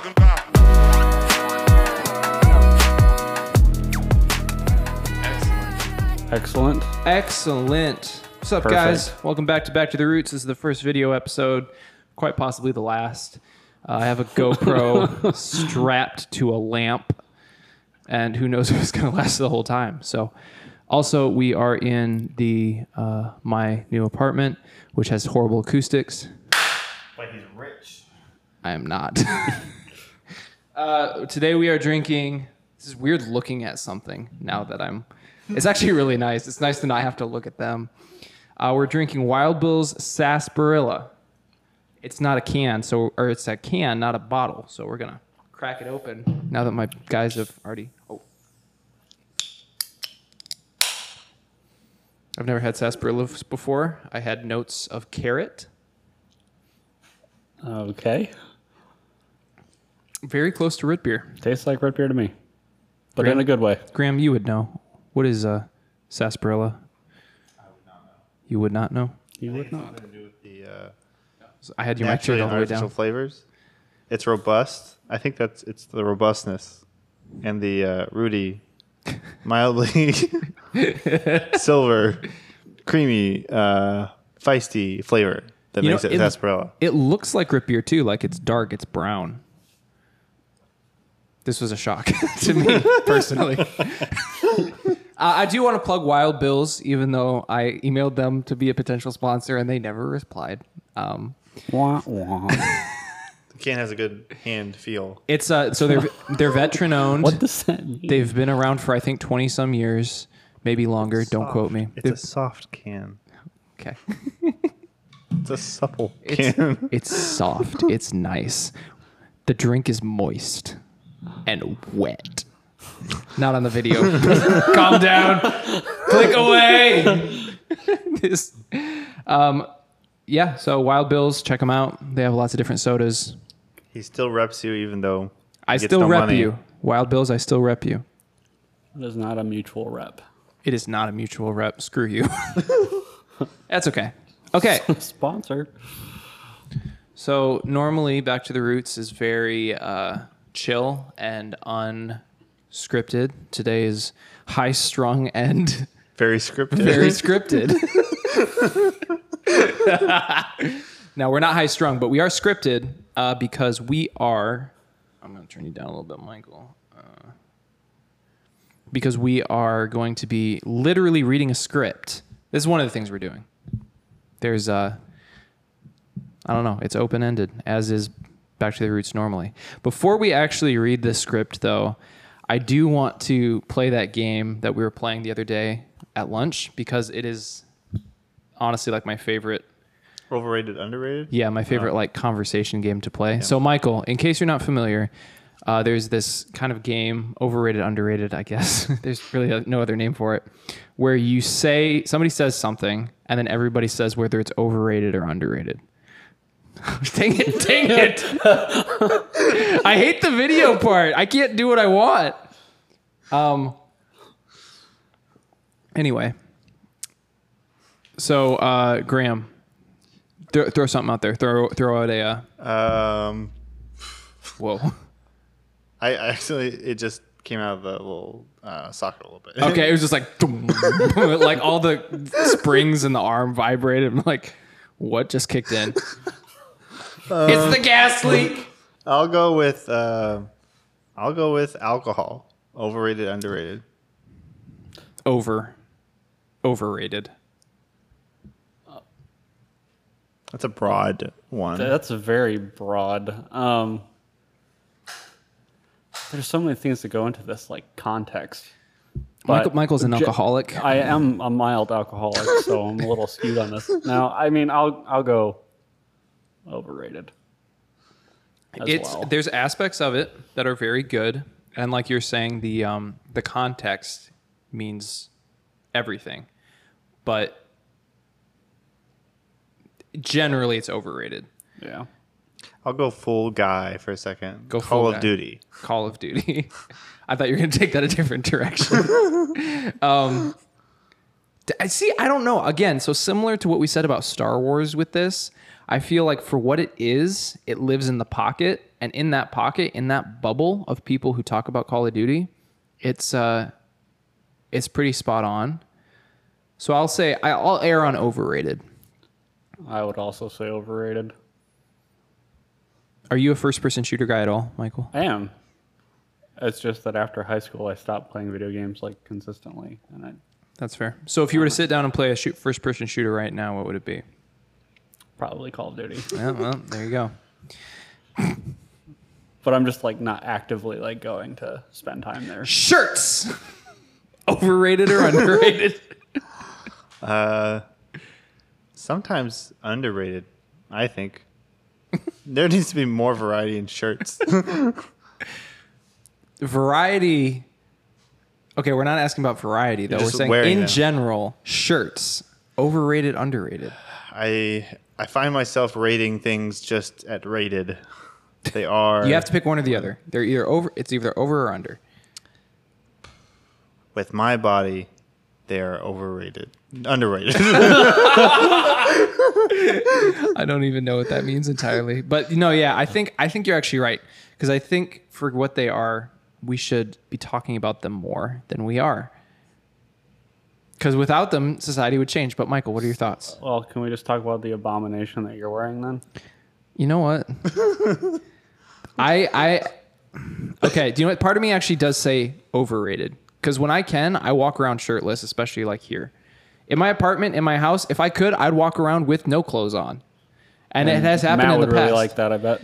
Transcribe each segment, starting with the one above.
talking about. Excellent. Excellent. What's up, Perfect. guys? Welcome back to Back to the Roots. This is the first video episode, quite possibly the last. Uh, I have a GoPro strapped to a lamp, and who knows if it's going to last the whole time. So, also, we are in the uh, my new apartment, which has horrible acoustics. But he's rich. I am not. uh, today we are drinking. This is weird looking at something now that I'm. It's actually really nice. It's nice to not have to look at them. Uh, we're drinking Wild Bill's Sarsaparilla. It's not a can, so or it's a can, not a bottle. So we're gonna crack it open now that my guys have already. Oh. I've never had sarsaparilla before. I had notes of carrot. Okay. Very close to root beer. Tastes like root beer to me, but Graham? in a good way. Graham, you would know. What is uh, sarsaparilla? I would not know. You would not know. You would not. to do with the uh, I had your mic all the way artificial down. flavors. It's robust. I think that's it's the robustness and the uh, Rudy mildly silver, creamy, uh, feisty flavor that You know, makes it, it- sarsaparilla. It looks like root beer too. Like it's dark. It's brown. This was a shock to me personally. uh, I do want to plug Wild Bills, even though I emailed them to be a potential sponsor and they never replied. Um, Wah, wah. The can has a good hand feel. it's uh, so they're they're veteran owned. what does that mean? They've been around for I think twenty some years, maybe longer. Don't quote me. It's They've- a soft can. okay. It's a supple It's, can. it's soft. It's nice. The drink is moist and wet. Not on the video. Calm down. Click away. this, um, yeah. So Wild Bills, check them out. They have lots of different sodas. he still reps you even though I gets still no rep money. you. Wild Bills, I still rep you. It is not a mutual rep. It is not a mutual rep. Screw you. That's okay. Okay. Sponsor. So normally, Back to the Roots is very uh, chill and unscripted. Today is high strung and Very scripted. very scripted. now we're not high strung, but we are scripted uh, because we are. I'm going to turn you down a little bit, Michael. Uh, because we are going to be literally reading a script. This is one of the things we're doing. There's uh, I don't know. It's open ended, as is Back to the Roots normally. Before we actually read the script, though, I do want to play that game that we were playing the other day at lunch because it is honestly like my favorite. Overrated, underrated. Yeah, my favorite like conversation game to play. So, Michael, in case you're not familiar, uh, there's this kind of game, overrated, underrated, I guess. there's really no other name for it, where you say somebody says something, and then everybody says whether it's overrated or underrated. dang it! Dang it! I hate the video part. I can't do what I want. Um. Anyway, so uh, Graham, throw, throw something out there. Throw throw out a. Uh, Um, whoa. I actually it just came out of the little uh, socket a little bit. Okay, it was just like, like all the springs in the arm vibrated. I'm like, what just kicked in? It's the gas leak. I'll go with uh, I'll go with alcohol. Overrated, underrated. Over, overrated. That's a broad one. That's a very broad. Um, there's so many things that go into this, like context. Michael, Michael's an ge- alcoholic. I am a mild alcoholic, so I'm a little skewed on this. Now, I mean, I'll I'll go overrated. As it's well. there's aspects of it that are very good, and like you're saying, the um the context means everything, but generally it's overrated. yeah. I'll go full guy for a second. Go Call full of guy. Duty. Call of Duty. I thought you were going to take that a different direction. um, d- I see. I don't know. Again, so similar to what we said about Star Wars with this, I feel like for what it is, it lives in the pocket, and in that pocket, in that bubble of people who talk about Call of Duty, it's uh, it's pretty spot on. So I'll say I'll err on overrated. I would also say overrated. Are you a first person shooter guy at all, Michael? I am. It's just that after high school, I stopped playing video games like consistently, and I That's fair. So if you were to sit down and play a shoot, first person shooter right now, what would it be? Probably Call of Duty. Yeah, well, there you go. But I'm just like not actively like going to spend time there. Shirts. Overrated or underrated? Uh, sometimes underrated. I think there needs to be more variety in shirts. variety. Okay, we're not asking about variety though. We're saying in them. general, shirts. Overrated, underrated. I I find myself rating things just at rated. They are. You have to pick one or the other. They're either over. It's either over or under. with my body, they are overrated, underrated. I don't even know what that means entirely. But know, yeah, I think I think you're actually right because I think for what they are, we should be talking about them more than we are. Because without them, society would change. But Michael, what are your thoughts? Well, can we just talk about the abomination that you're wearing then? You know what? I I okay. Do you know what? Part of me actually does say overrated because when I can, I walk around shirtless, especially like here in my apartment, in my house. If I could, I'd walk around with no clothes on, and, it has happened Matt in the would past. really like that, I bet.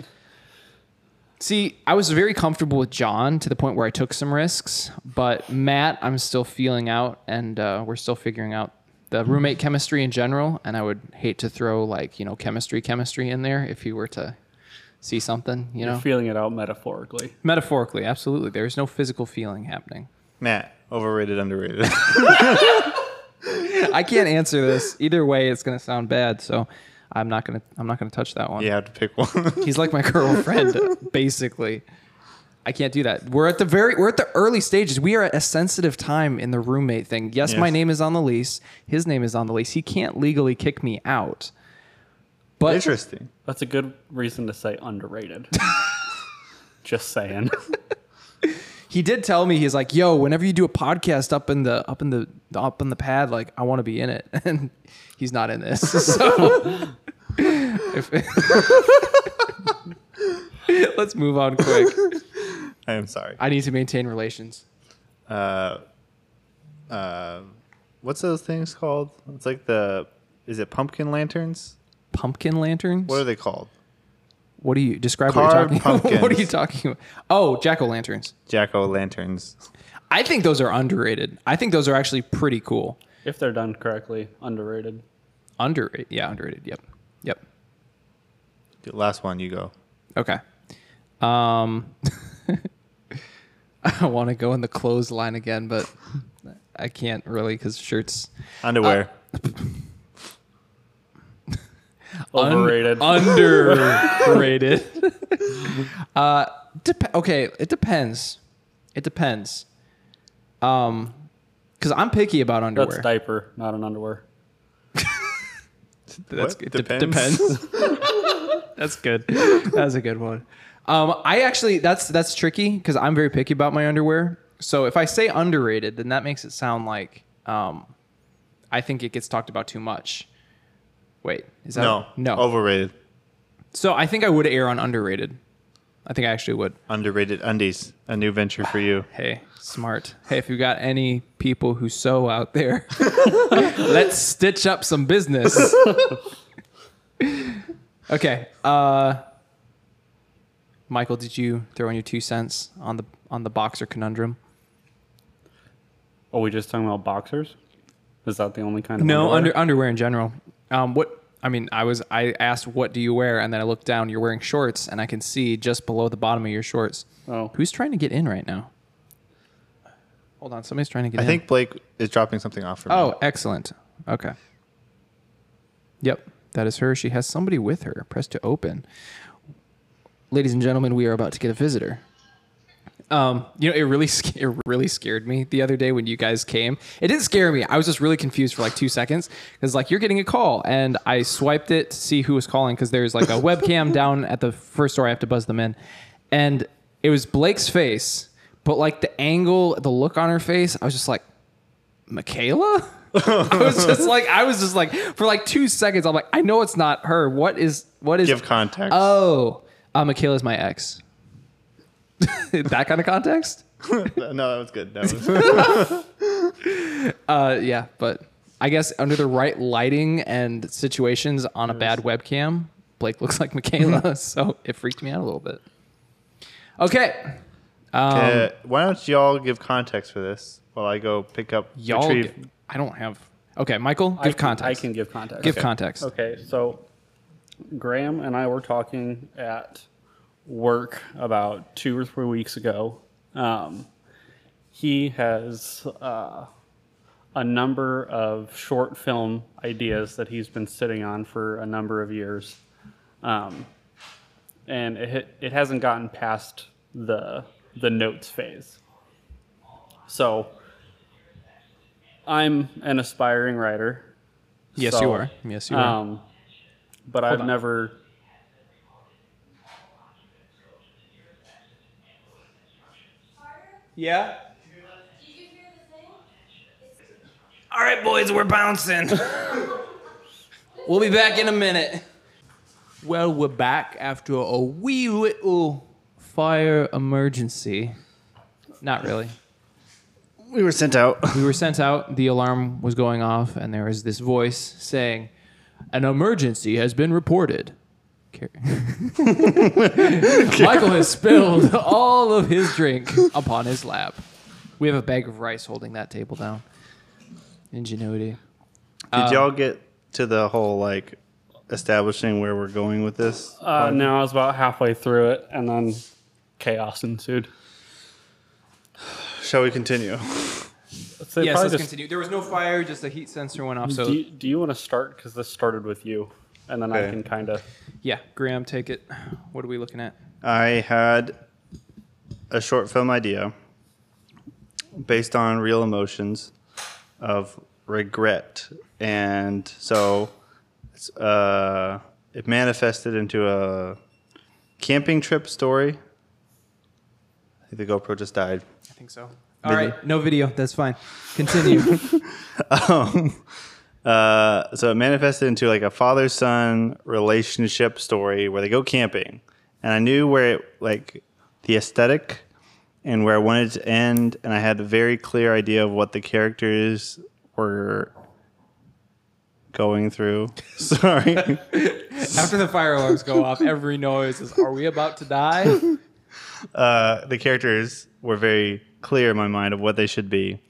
See, I was very comfortable with John to the point where I took some risks, but Matt, I'm still feeling out, and uh, we're still figuring out the roommate chemistry in general. And I would hate to throw like you know chemistry, chemistry in there if you were to see something, you know. You're feeling it out metaphorically. Metaphorically, absolutely. There's no physical feeling happening. Matt, overrated, underrated. I can't answer this either way. It's gonna sound bad, so I'm not gonna. I'm not gonna touch that one. you have to pick one. He's like my girlfriend, basically. I can't do that. We're at the very. We're at the early stages. We are at a sensitive time in the roommate thing. Yes, my name is on the lease. His name is on the lease. He can't legally kick me out. But Interesting. That's a good reason to say underrated. just saying. he did tell me he's like, "Yo, whenever you do a podcast up in the up in the up in the pad, like I want to be in it." And he's not in this. So let's move on quick. I am sorry. I need to maintain relations. Uh, uh, what's those things called? It's like the. Is it pumpkin lanterns? Pumpkin lanterns. What are they called? What do you describe? What you're talking about? what are you talking about? Oh, jack o' lanterns. Jack o' lanterns. I think those are underrated. I think those are actually pretty cool. If they're done correctly, underrated. Underrated. Yeah, underrated. Yep. Yep. The last one, you go. Okay. Um, I want to go in the clothes line again, but I can't really because shirts. Underwear. Un- Overrated. underrated. uh, dep- okay, it depends. It depends. Um, because I'm picky about underwear. That's diaper, not an underwear. That's What? it de- Depends. depends. that's good. That's a good one. Um, I actually that's that's tricky because I'm very picky about my underwear. So if I say underrated, then that makes it sound like um, I think it gets talked about too much. Wait, is that no. no? Overrated. So I think I would err on underrated. I think I actually would. Underrated undies. A new venture for you. Hey, smart. Hey, if you got any people who sew out there, let's stitch up some business. okay. Uh Michael, did you throw in your two cents on the on the boxer conundrum? Are we just talking about boxers? Is that the only kind of No, underwear? under underwear in general. Um what I mean, I was I asked what do you wear and then I looked down, you're wearing shorts and I can see just below the bottom of your shorts. Oh. Who's trying to get in right now? Hold on, somebody's trying to get in. I in. think Blake is dropping something off for me. Oh, excellent. Okay. Yep, that is her. She has somebody with her. Press to open. Ladies and gentlemen, we are about to get a visitor. Um, you know, it really it really scared me the other day when you guys came. It didn't scare me. I was just really confused for like two seconds because like you're getting a call, and I swiped it to see who was calling because there's like a webcam down at the first door. I have to buzz them in, and it was Blake's face, but like the angle, the look on her face, I was just like, Michaela. I was just like, I was just like, for like two seconds, I'm like, I know it's not her. What is what is? Give context. oh, uh, Michaela's my ex. that kind of context. no, that was good. That was Uh, yeah, but I guess under the right lighting and situations on a bad webcam, Blake looks like Michaela, so it freaked me out a little bit. Okay, um, Uh, why don't y'all give context for this while I go pick up y'all. retrieve- get- I don't have. Okay, Michael, I give can- context. I can give context. give Okay. context. Okay, so Graham and I were talking at work about two or three weeks ago. Um, he has uh, a number of short film ideas that he's been sitting on for a number of years, um, and it it hasn't gotten past the the notes phase. So I'm an aspiring writer. Yes, So, you are. Yes, you are. Um, but I've on. never. Yeah. All right, boys, we're bouncing. we'll be back in a minute. Well, we're back after a wee little fire emergency. Not really. We were sent out. We were sent out, the alarm was going off, and there was this voice saying, An emergency has been reported. Car- Michael has spilled all of his drink upon his lap. We have a bag of rice holding that table down. Ingenuity. Did y'all get to the whole like establishing where we're going with this? Uh, no, I was about halfway through it, and then chaos ensued. Shall we continue? Let's say yes, probably let's just- continue. There was no fire, just a heat sensor went off. So, do, you, do you want to start? Because this started with you, and then I can kind of. yeah, Graham, take it. What are we looking at? I had a short film idea based on real emotions of regret, and so it's, uh, it manifested into a camping trip story. I think the GoPro just died. I think so. All right, no video. That's fine. Continue. Uh, so it manifested into like a father son relationship story where they go camping, and I knew where it like the aesthetic and where I wanted to end, and I had a very clear idea of what the characters were going through. Sorry, After the fire alarms go off, every noise is, "Are we about to die?" uh, the characters were very clear in my mind of what they should be,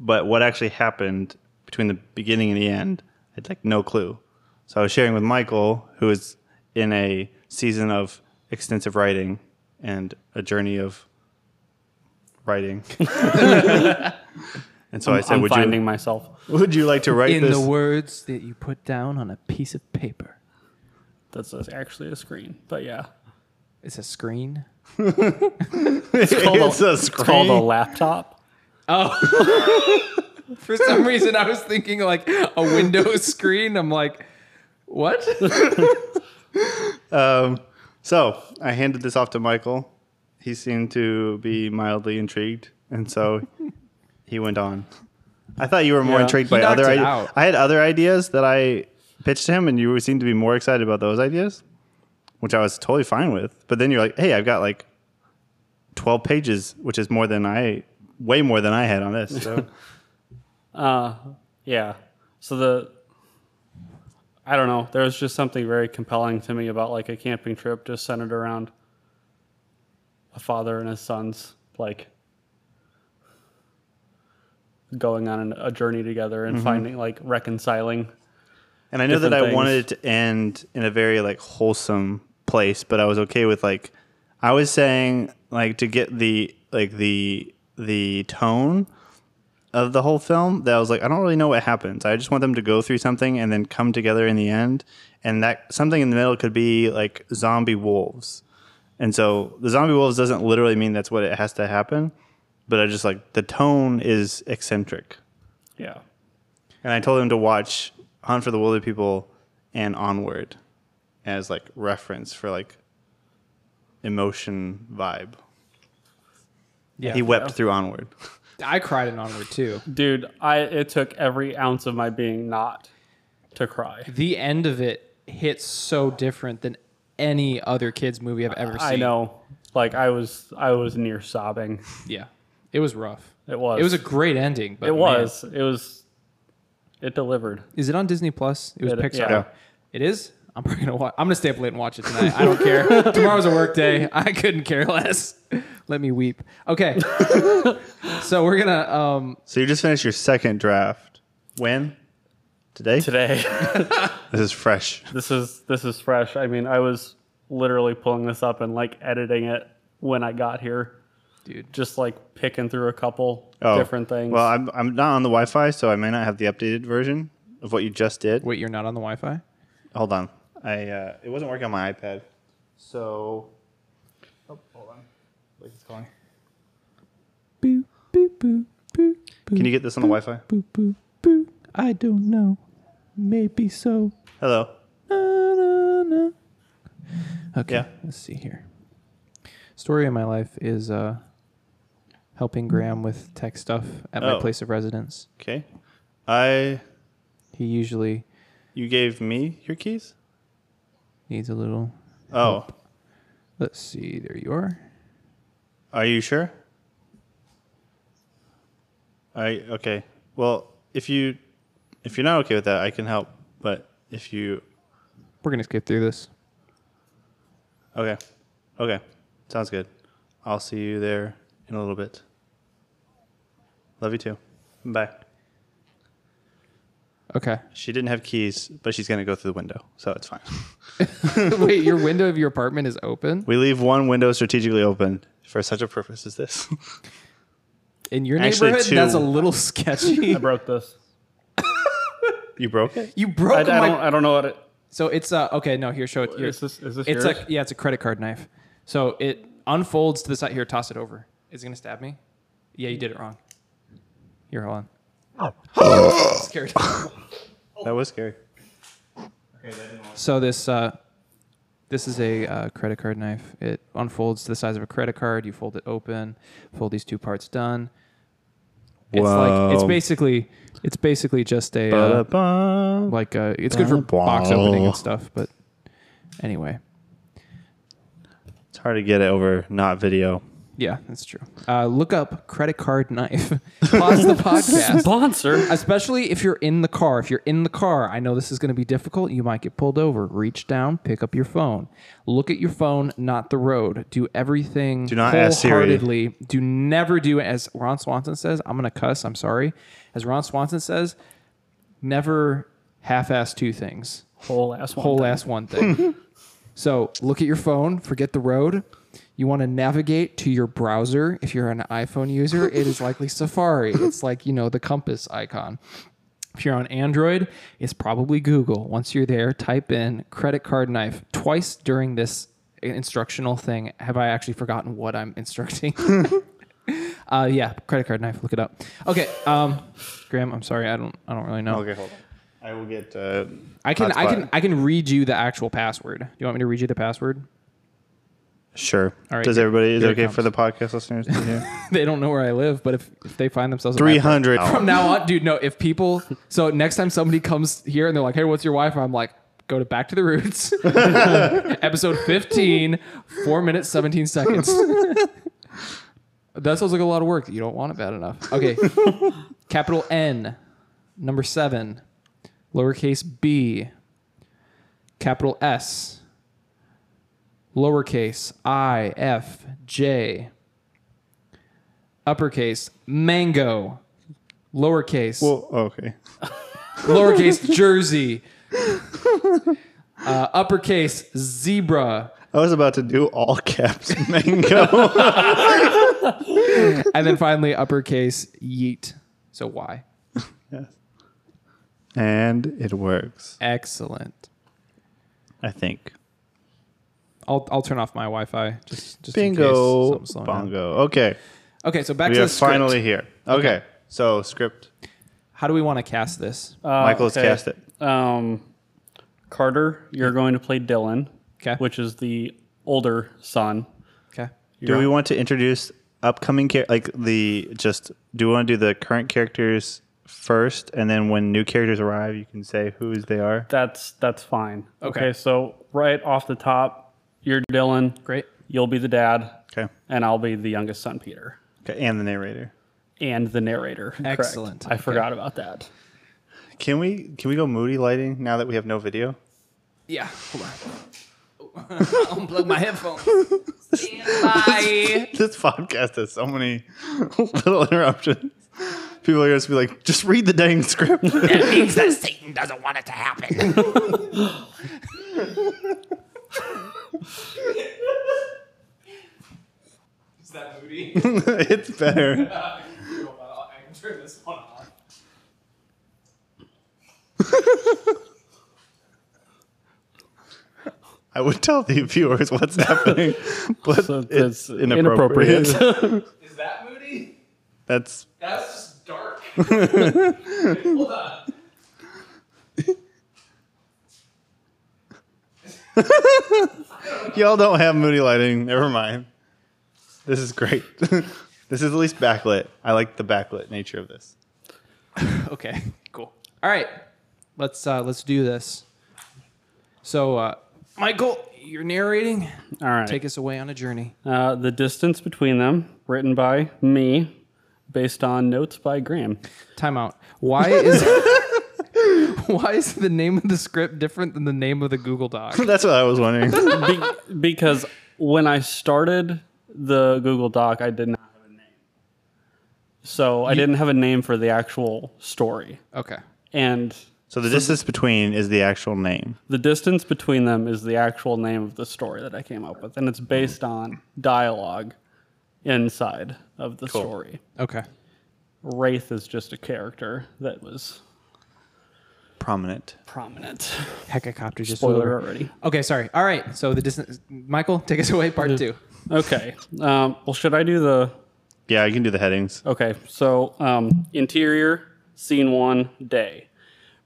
but what actually happened between the beginning and the end, I had like no clue. So I was sharing with Michael, who is in a season of extensive writing and a journey of writing. and so I said, I'm "Would finding you myself. would you like to write In this?" the words that you put down on a piece of paper. That's actually a screen, but yeah, It's a screen. it's called, It's a It's called a screen. laptop. For some reason, I was thinking like a Windows screen. I'm like, what? Um, so I handed this off to Michael. He seemed to be mildly intrigued, and so he went on. I thought you were more Yeah. intrigued by other ideas. I had other ideas that I pitched to him, and you seemed to be more excited about those ideas, which I was totally fine with. But then you're like, "Hey, I've got like twelve pages, which is more than I, way more than I had on this." So Uh, yeah. So the, I don't know. There was just something very compelling to me about like a camping trip just centered around a father and his sons, like going on an, a journey together and finding like reconciling. And I know that I different wanted it to end in a very like wholesome place, but I was okay with like I was saying like to get the like the the tone of the whole film that I was like I don't really know what happens. I just want them to go through something and then come together in the end. And that something in the middle could be like zombie wolves. And so the zombie wolves doesn't literally mean that's what it has to happen, but I just like the tone is eccentric. Yeah. And I told him to watch Hunt for the Wilderpeople and Onward as like reference for like emotion vibe. Yeah, he wept through Onward. I cried in Onward too. Dude, I it took every ounce of my being not to cry. The end of it hits so different than any other kids movie I've ever seen. I know. Like I was I was near sobbing. Yeah, it was rough. It was. It was a great ending. But it man. was. It was it delivered. Is it on Disney Plus? It was It- Pixar. yeah. It is. I'm probably gonna watch. I'm gonna stay up late and watch it tonight. I don't care. Tomorrow's a work day. I couldn't care less. Let me weep. Okay. so we're gonna. Um, So you just finished your second draft. When? Today? Today. This is fresh. this is this is fresh. I mean, I was literally pulling this up and like editing it when I got here. dude. Just like picking through a couple Oh, different things. Well, I'm, I'm not on the Wi Fi, so I may not have the updated version of what you just did. Wait, you're not on the Wi-Fi? Hold on. I uh, It wasn't working on my iPad. So. Oh, hold on. Wait, it's calling. Boo boo boo boo boo Can you get this on the Wi Fi? boo boo boo. I don't know. Maybe so. Hello. Na, na, na. Okay. Yeah. Let's see here. Story of my life is uh, helping Graham with tech stuff at my Oh. place of residence. Okay. I. He usually You gave me your keys? Needs a little. Oh. Let's see. There you are. Are you sure? I okay. Well, if you if you're not okay with that, I can help. But if you We're gonna skip through this. okay, okay, sounds good. I'll see you there in a little bit. Love you too. Bye. Okay. She didn't have keys, but she's gonna go through the window, so it's fine. Wait, your window of your apartment is open We leave one window strategically open for such a purpose as this. in your Actually, neighborhood. two. That's a little sketchy. I broke this. you broke it. you I, I broke my. don't I don't know what it So it's uh okay. No, here, show it. Here. is this is this It's yours? like yeah, it's a credit card knife. So it unfolds to the side. Here, toss it over. Is it gonna stab me? Yeah, you did it wrong. Here, hold on. Scared. That was scary. Okay, so this uh, this is a uh, credit card knife. It unfolds to the size of a credit card. You fold it open. Fold these two parts done. It's like it's Whoa. basically it's basically just a uh, Ba-da-ba. like uh it's good for box opening and stuff. But anyway, It's hard to get it over not video. Yeah, that's true. Uh, look up credit card knife. Pause the podcast. sponsor. Especially if you're in the car. If you're in the car, I know this is going to be difficult. You might get pulled over. Reach down, pick up your phone. Look at your phone, not the road. Do everything Do not ask Siri. wholeheartedly. Do never do as Ron Swanson says. I'm going to cuss. I'm sorry. As Ron Swanson says, never half-ass two things. Whole ass one. Whole thing. ass one thing. so look at your phone. Forget the road. You want to navigate to your browser. If you're an iPhone user, it is likely Safari. It's like, you know, the compass icon. If you're on Android, it's probably Google. Once you're there, type in credit card knife. Twice during this instructional thing have I actually forgotten what I'm instructing. uh, yeah, credit card knife. Look it up. Okay, um, Graham. I'm sorry. I don't. I don't really know. Okay, hold on. I will get. Uh, I can. I can. I can read you the actual password. Do you want me to read you the password? Sure. All right, Does here- everybody is it it okay comes. for the podcast listeners to hear? they don't know where I live, but if, if they find themselves Three hundred. from now on, dude, no. If people, so next time somebody comes here and they're like, "Hey, what's your Wi-Fi?" I'm like, "Go to Back to the Roots, episode 15, four minutes 17 seconds." that sounds like a lot of work. You don't want it bad enough. Okay, capital N, number seven, lowercase b, capital S, lowercase i f j, uppercase mango, lowercase Well, okay. lowercase jersey, uh, uppercase zebra, I was about to do all caps mango. and then finally uppercase yeet. So Y. and it works. Excellent. I think. I'll I'll turn off my Wi-Fi just just in case Bingo, something's slowing down. bongo. Okay, Okay, so back we to are the script. finally here. Okay, so script. How do we want to cast this? Uh, Michael has okay. cast it. Um, Carter, you're going to play Dylan, Okay. which is the older son. Okay. Do we want to introduce upcoming char- like the just? Do we want to do the current characters first, and then when new characters arrive, you can say whose they are? That's that's fine. Okay. so right off the top, you're Dylan. Great. You'll be the dad, Okay. and I'll be the youngest son, Peter, Okay, and the narrator. and the narrator. Correct. Excellent. I Okay. forgot about that. Can we can we go moody lighting now that we have no video? Yeah. Hold on. Unplug my headphones. Bye. This podcast has so many little interruptions. People are going to be like, just read the dang script. It means that Satan doesn't want it to happen. Is that moody? it's better. I can turn this one off. I would tell the viewers what's happening, but So it's it's inappropriate. Is that moody? That's That's just dark. Hold on. Y'all don't have moody lighting. Never mind. This is great. this is at least backlit. I like the backlit nature of this. Okay. Cool. All right. Let's uh let's do this. So uh Michael, you're narrating. All right. Take us away on a journey. Uh, the distance between them, written by me, based on notes by Graham. Time out. Why is why is the name of the script different than the name of the Google Doc? That's what I was wondering. Be- because when I started the Google Doc, I did not have a name. So I didn't have a name for the actual story. Okay. And So the distance between is the actual name. the distance between them is the actual name of the story that I came up with. And it's based on dialogue inside of the story. Okay. Wraith is just a character that was Prominent. prominent. Helicopter just Spoiler flew over. already. Okay, sorry. All right. So the distance Michael, take us away, part two. Okay. Um, well, should I do the Yeah, you can do the headings. Okay, so um, interior, scene one, day.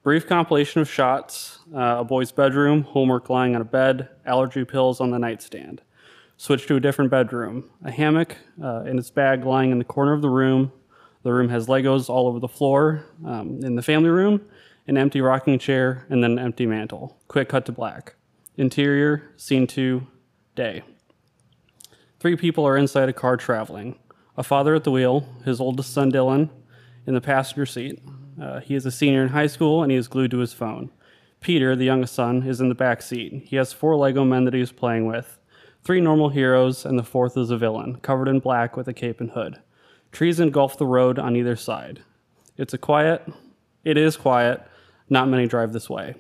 Brief compilation of shots uh, a boy's bedroom, homework lying on a bed, allergy pills on the nightstand. Switch to a different bedroom, a hammock uh, in its bag lying in the corner of the room. The room has Legos all over the floor. Um, in the family room, an empty rocking chair, and then an empty mantle. Quick cut to black. Interior, scene two, day. Three people are inside a car traveling. A father at the wheel, his oldest son Dylan in the passenger seat. Uh, he is a senior in high school and he is glued to his phone. Peter, the youngest son, is in the back seat. He has four Lego men that he is playing with. Three normal heroes, and the fourth is a villain, covered in black with a cape and hood. Trees engulf the road on either side. It's a quiet, it is quiet. Not many drive this way.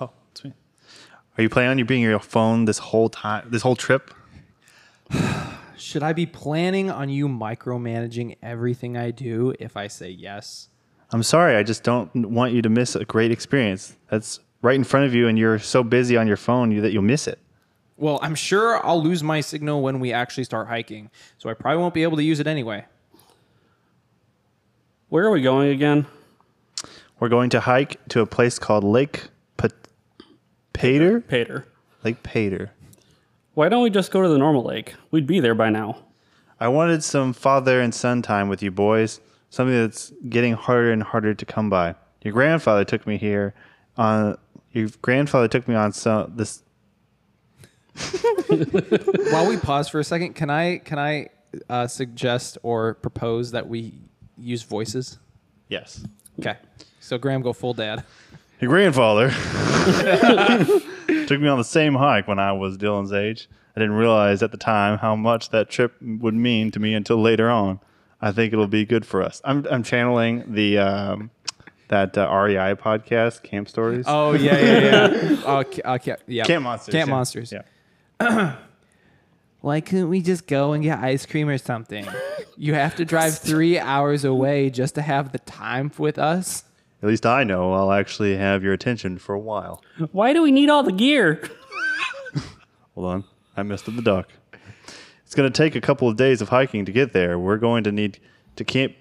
Oh, that's me. Are you planning on you being your phone this whole time, this whole trip? Should I be planning on you micromanaging everything I do if I say yes? I'm sorry, I just don't want you to miss a great experience. That's right in front of you, and you're so busy on your phone that you'll miss it. Well, I'm sure I'll lose my signal when we actually start hiking, so I probably won't be able to use it anyway. Where are we going again? We're going to hike to a place called Lake Pat- Pater. Pater. Lake Pater. Why don't we just go to the normal lake? We'd be there by now. I wanted some father and son time with you boys. Something that's getting harder and harder to come by. Your grandfather took me here on. Your grandfather took me on some this. While we pause for a second, can I can I uh, suggest or propose that we use voices? Yes. Okay. So Graham, go full dad. Your grandfather took me on the same hike when I was Dylan's age. I didn't realize at the time how much that trip would mean to me until later on. I think it'll be good for us. I'm, I'm channeling the um, that uh, REI podcast, Camp Stories. Oh yeah, yeah, yeah. oh, ca- uh, ca- yeah. Camp Monsters. Camp yeah. Monsters. Yeah. Why couldn't we just go and get ice cream or something? You have to drive three hours away just to have the time with us. At least I know I'll actually have your attention for a while. Why do we need all the gear? Hold on. I missed the duck. It's going to take a couple of days of hiking to get there. We're going to need to camp.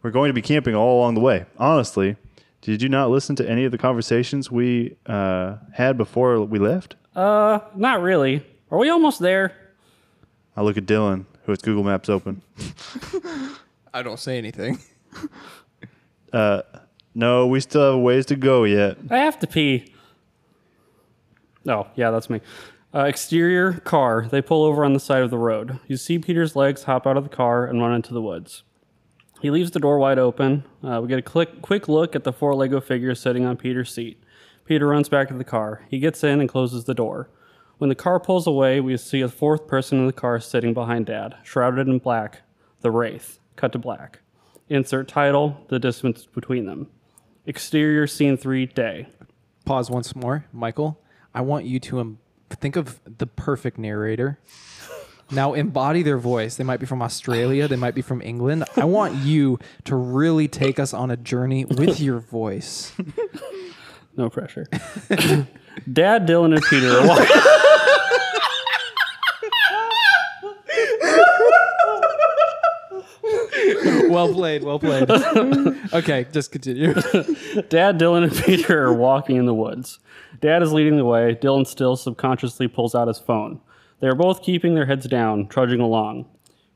We're going to be camping all along the way. Honestly, did you not listen to any of the conversations we uh, had before we left? Uh, not really. Are we almost there? I look at Dylan, who has Google Maps open. I don't say anything. No, we still have a ways to go yet. I have to pee. Oh, yeah, that's me. Uh, exterior car. They pull over on the side of the road. You see Peter's legs hop out of the car and run into the woods. He leaves the door wide open. Uh, we get a quick, quick look at the four Lego figures sitting on Peter's seat. Peter runs back to the car. He gets in and closes the door. When the car pulls away, we see a fourth person in the car sitting behind Dad, shrouded in black. The Wraith. Cut to black. Insert title, the distance between them. Exterior scene three, day. Pause once more, Michael. I want you to um, think of the perfect narrator. Now embody their voice. They might be from Australia. They might be from England. I want you to really take us on a journey with your voice. No pressure. Dad, Dylan, and Peter are walking. Well played. Well played. Okay, just continue. Dad, Dylan, and Peter are walking in the woods. Dad is leading the way. Dylan still subconsciously pulls out his phone. They are both keeping their heads down, trudging along.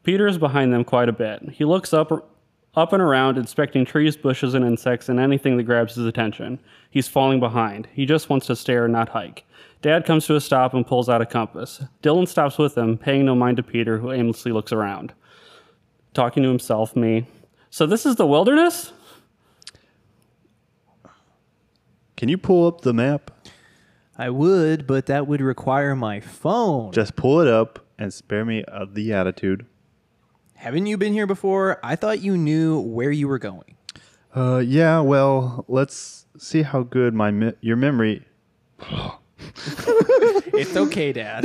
Peter is behind them quite a bit. He looks up, up and around, inspecting trees, bushes, and insects, and anything that grabs his attention. He's falling behind. He just wants to stare, and not hike. Dad comes to a stop and pulls out a compass. Dylan stops with him, paying no mind to Peter, who aimlessly looks around. Talking to himself, me. So this is the wilderness? Can you pull up the map? I would, but that would require my phone. Just pull it up and spare me of the attitude. Haven't you been here before? I thought you knew where you were going. Uh, yeah. Well, let's see how good my me- your memory. It's okay, Dad.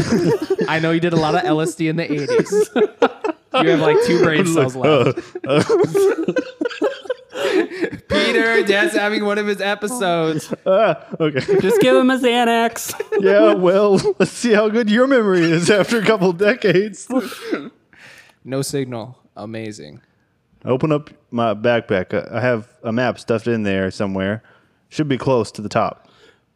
I know you did a lot of LSD in the 80s. You have like two brain cells left. Peter, Dad's having one of his episodes. Ah, okay. Just give him a Xanax. yeah. Well, let's see how good your memory is after a couple decades. No signal. Amazing. Open up my backpack. I I have a map stuffed in there somewhere. Should be close to the top.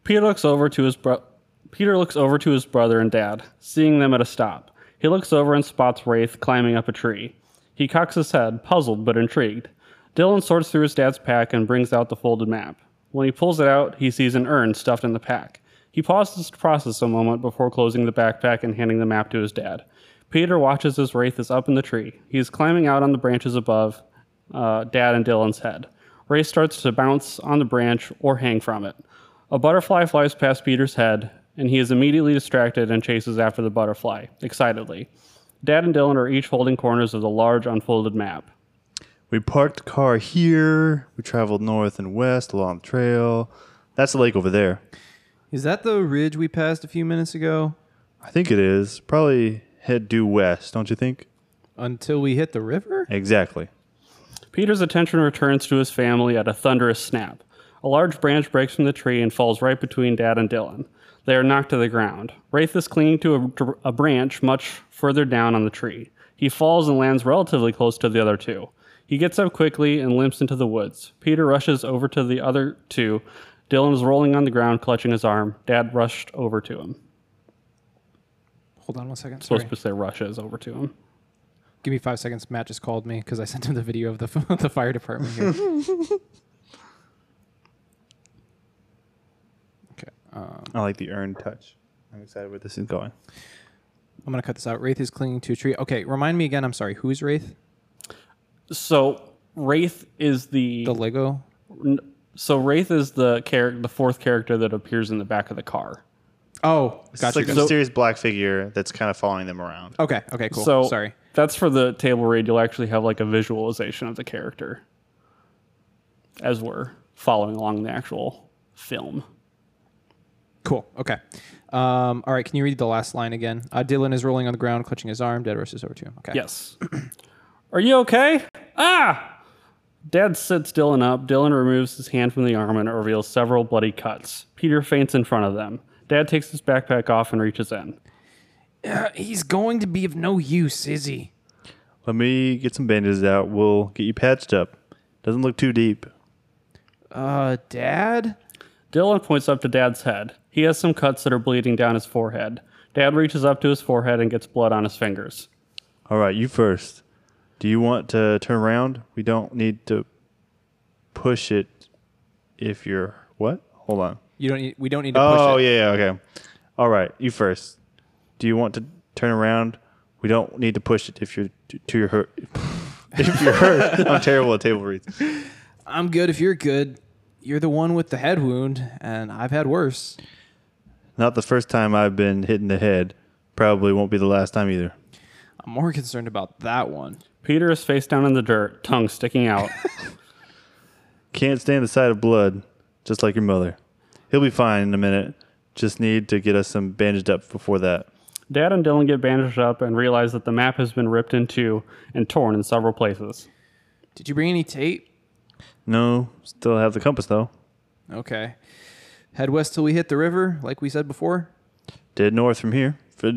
Peter looks over to his bro- Peter looks over to his brother and dad, seeing them at a stop. He looks over and spots Wraith climbing up a tree. He cocks his head, puzzled but intrigued. Dylan sorts through his dad's pack and brings out the folded map. When he pulls it out, he sees an urn stuffed in the pack. He pauses to process a moment before closing the backpack and handing the map to his dad. Peter watches as Wraith is up in the tree. He is climbing out on the branches above uh, Dad and Dylan's head. Wraith starts to bounce on the branch or hang from it. A butterfly flies past Peter's head, and he is immediately distracted and chases after the butterfly, excitedly. Dad and Dylan are each holding corners of the large unfolded map. We parked the car here. We traveled north and west along the trail. That's the lake over there. Is that the ridge we passed a few minutes ago? I think it is. Probably head due west, don't you think? Until we hit the river? Exactly. Peter's attention returns to his family at a thunderous snap. A large branch breaks from the tree and falls right between Dad and Dylan. They are knocked to the ground. Wraith is clinging to a, a branch much further down on the tree. He falls and lands relatively close to the other two. He gets up quickly and limps into the woods. Peter rushes over to the other two. Dylan is rolling on the ground, clutching his arm. Dad rushed over to him. Hold on one second. Sorry. Supposed to say rushes over to him. Give me five seconds. Matt just called me because I sent him the video of the, the fire department here. Um, I like the urn touch. I'm excited where this is going. I'm going to cut this out. Wraith is clinging to a tree. Okay. Remind me again. I'm sorry. Who's Wraith? So Wraith is the, The Lego? so Wraith is the character, the fourth character that appears in the back of the car. Oh, It's gotcha. like a gotcha. mysterious black figure that's kind of following them around. okay. Okay. Cool. So sorry. that's for the table read. You'll actually have like a visualization of the character as we're following along the actual film. Cool. Okay. Um, all right. Can you read the last line again? Uh, Dylan is rolling on the ground, clutching his arm. Dead rushes over to him. Okay. Yes. Are you okay? Ah! Dad sits Dylan up. Dylan removes his hand from the arm and it reveals several bloody cuts. Peter faints in front of them. Dad takes his backpack off and reaches in. Uh, he's going to be of no use, is he? Let me get some bandages out. We'll get you patched up. Doesn't look too deep. Uh, Dad? Dylan points up to Dad's head. He has some cuts that are bleeding down his forehead. Dad reaches up to his forehead and gets blood on his fingers. All right, you first. Do you want to turn around? We don't need to push it if you're what? Hold on. You don't need, we don't need to push Oh it. yeah, yeah, okay. All right, you first. Do you want to turn around? We don't need to push it if you're to, to your hurt. if you're hurt, I'm terrible at table reads. I'm good if you're good. You're the one with the head wound, and I've had worse. Not the first time I've been hit in the head. Probably won't be the last time either. I'm more concerned about that one. Peter is face down in the dirt, tongue sticking out. Can't stand the sight of blood, just like your mother. He'll be fine in a minute. Just need to get us some bandaged up before that. Dad and Dylan get bandaged up and realize that the map has been ripped in two and torn in several places. Did you bring any tape? No, still have the compass though. Okay. Head west till we hit the river, like we said before. Dead north from here. Dead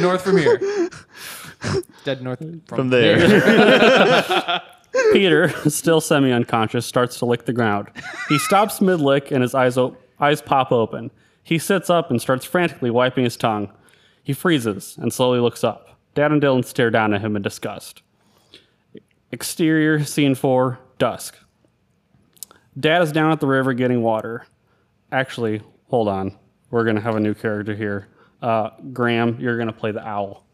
north from here. Dead north from, from there. Peter, still semi unconscious, starts to lick the ground. He stops mid lick and his eyes, op- eyes pop open. He sits up and starts frantically wiping his tongue. He freezes and slowly looks up. Dad and Dylan stare down at him in disgust. Exterior, scene four, dusk. Dad is down at the river getting water. Actually, hold on. We're going to have a new character here. Uh, Graham, you're going to play the owl.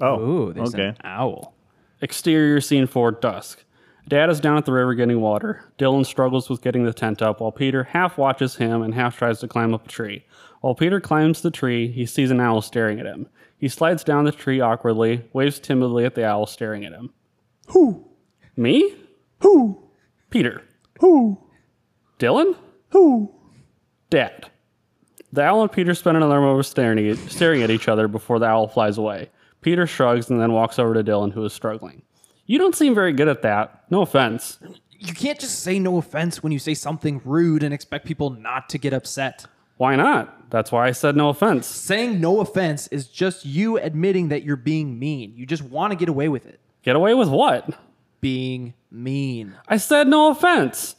Oh, Ooh, there's okay. an owl. Exterior scene four, dusk. Dad is down at the river getting water. Dylan struggles with getting the tent up while Peter half watches him and half tries to climb up a tree. While Peter climbs the tree, he sees an owl staring at him. He slides down the tree awkwardly, waves timidly at the owl staring at him. Who? Me? Who? Peter. Who? Dylan? Who? Dad. The owl and Peter spend another moment staring at, staring at each other before the owl flies away. Peter shrugs and then walks over to Dylan, who is struggling. You don't seem very good at that. No offense. You can't just say no offense when you say something rude and expect people not to get upset. Why not? That's why I said no offense. Saying no offense is just you admitting that you're being mean. You just want to get away with it. Get away with what? Being mean. I said no offense.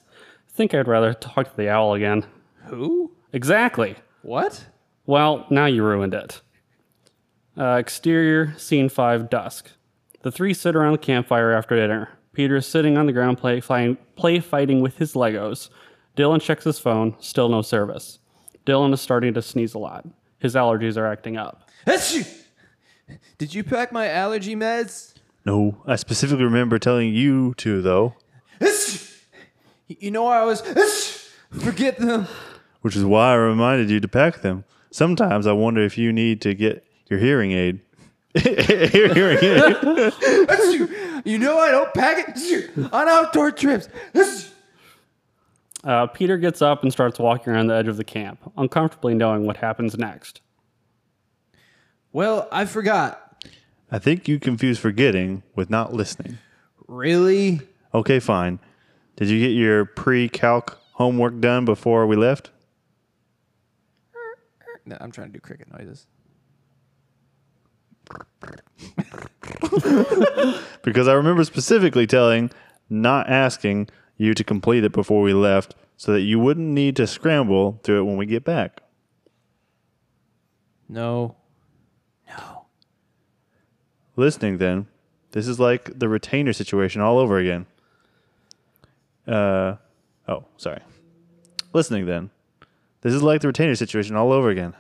I think I'd rather talk to the owl again. Who? Exactly. What? Well, now you ruined it. Uh, exterior, scene 5, dusk. The three sit around the campfire after dinner. Peter is sitting on the ground play, fighting, play fighting with his Legos. Dylan checks his phone, still no service. Dylan is starting to sneeze a lot. His allergies are acting up. Did you pack my allergy meds? No, I specifically remember telling you to though, You know I was forget them. which is why I reminded you to pack them. Sometimes I wonder if you need to get your hearing aid. hearing aid. You know I don't pack it on outdoor trips. Uh, Peter gets up and starts walking around the edge of the camp, uncomfortably knowing what happens next. Well, I forgot. I think you confuse forgetting with not listening. Really? Okay, fine. Did you get your pre-calc homework done before we left? No, I'm trying to do cricket noises. Because I remember specifically telling, not asking you to complete it before we left so that you wouldn't need to scramble through it when we get back. No. Listening, then, this is like the retainer situation all over again. Uh, oh, sorry. Listening, then, this is like the retainer situation all over again.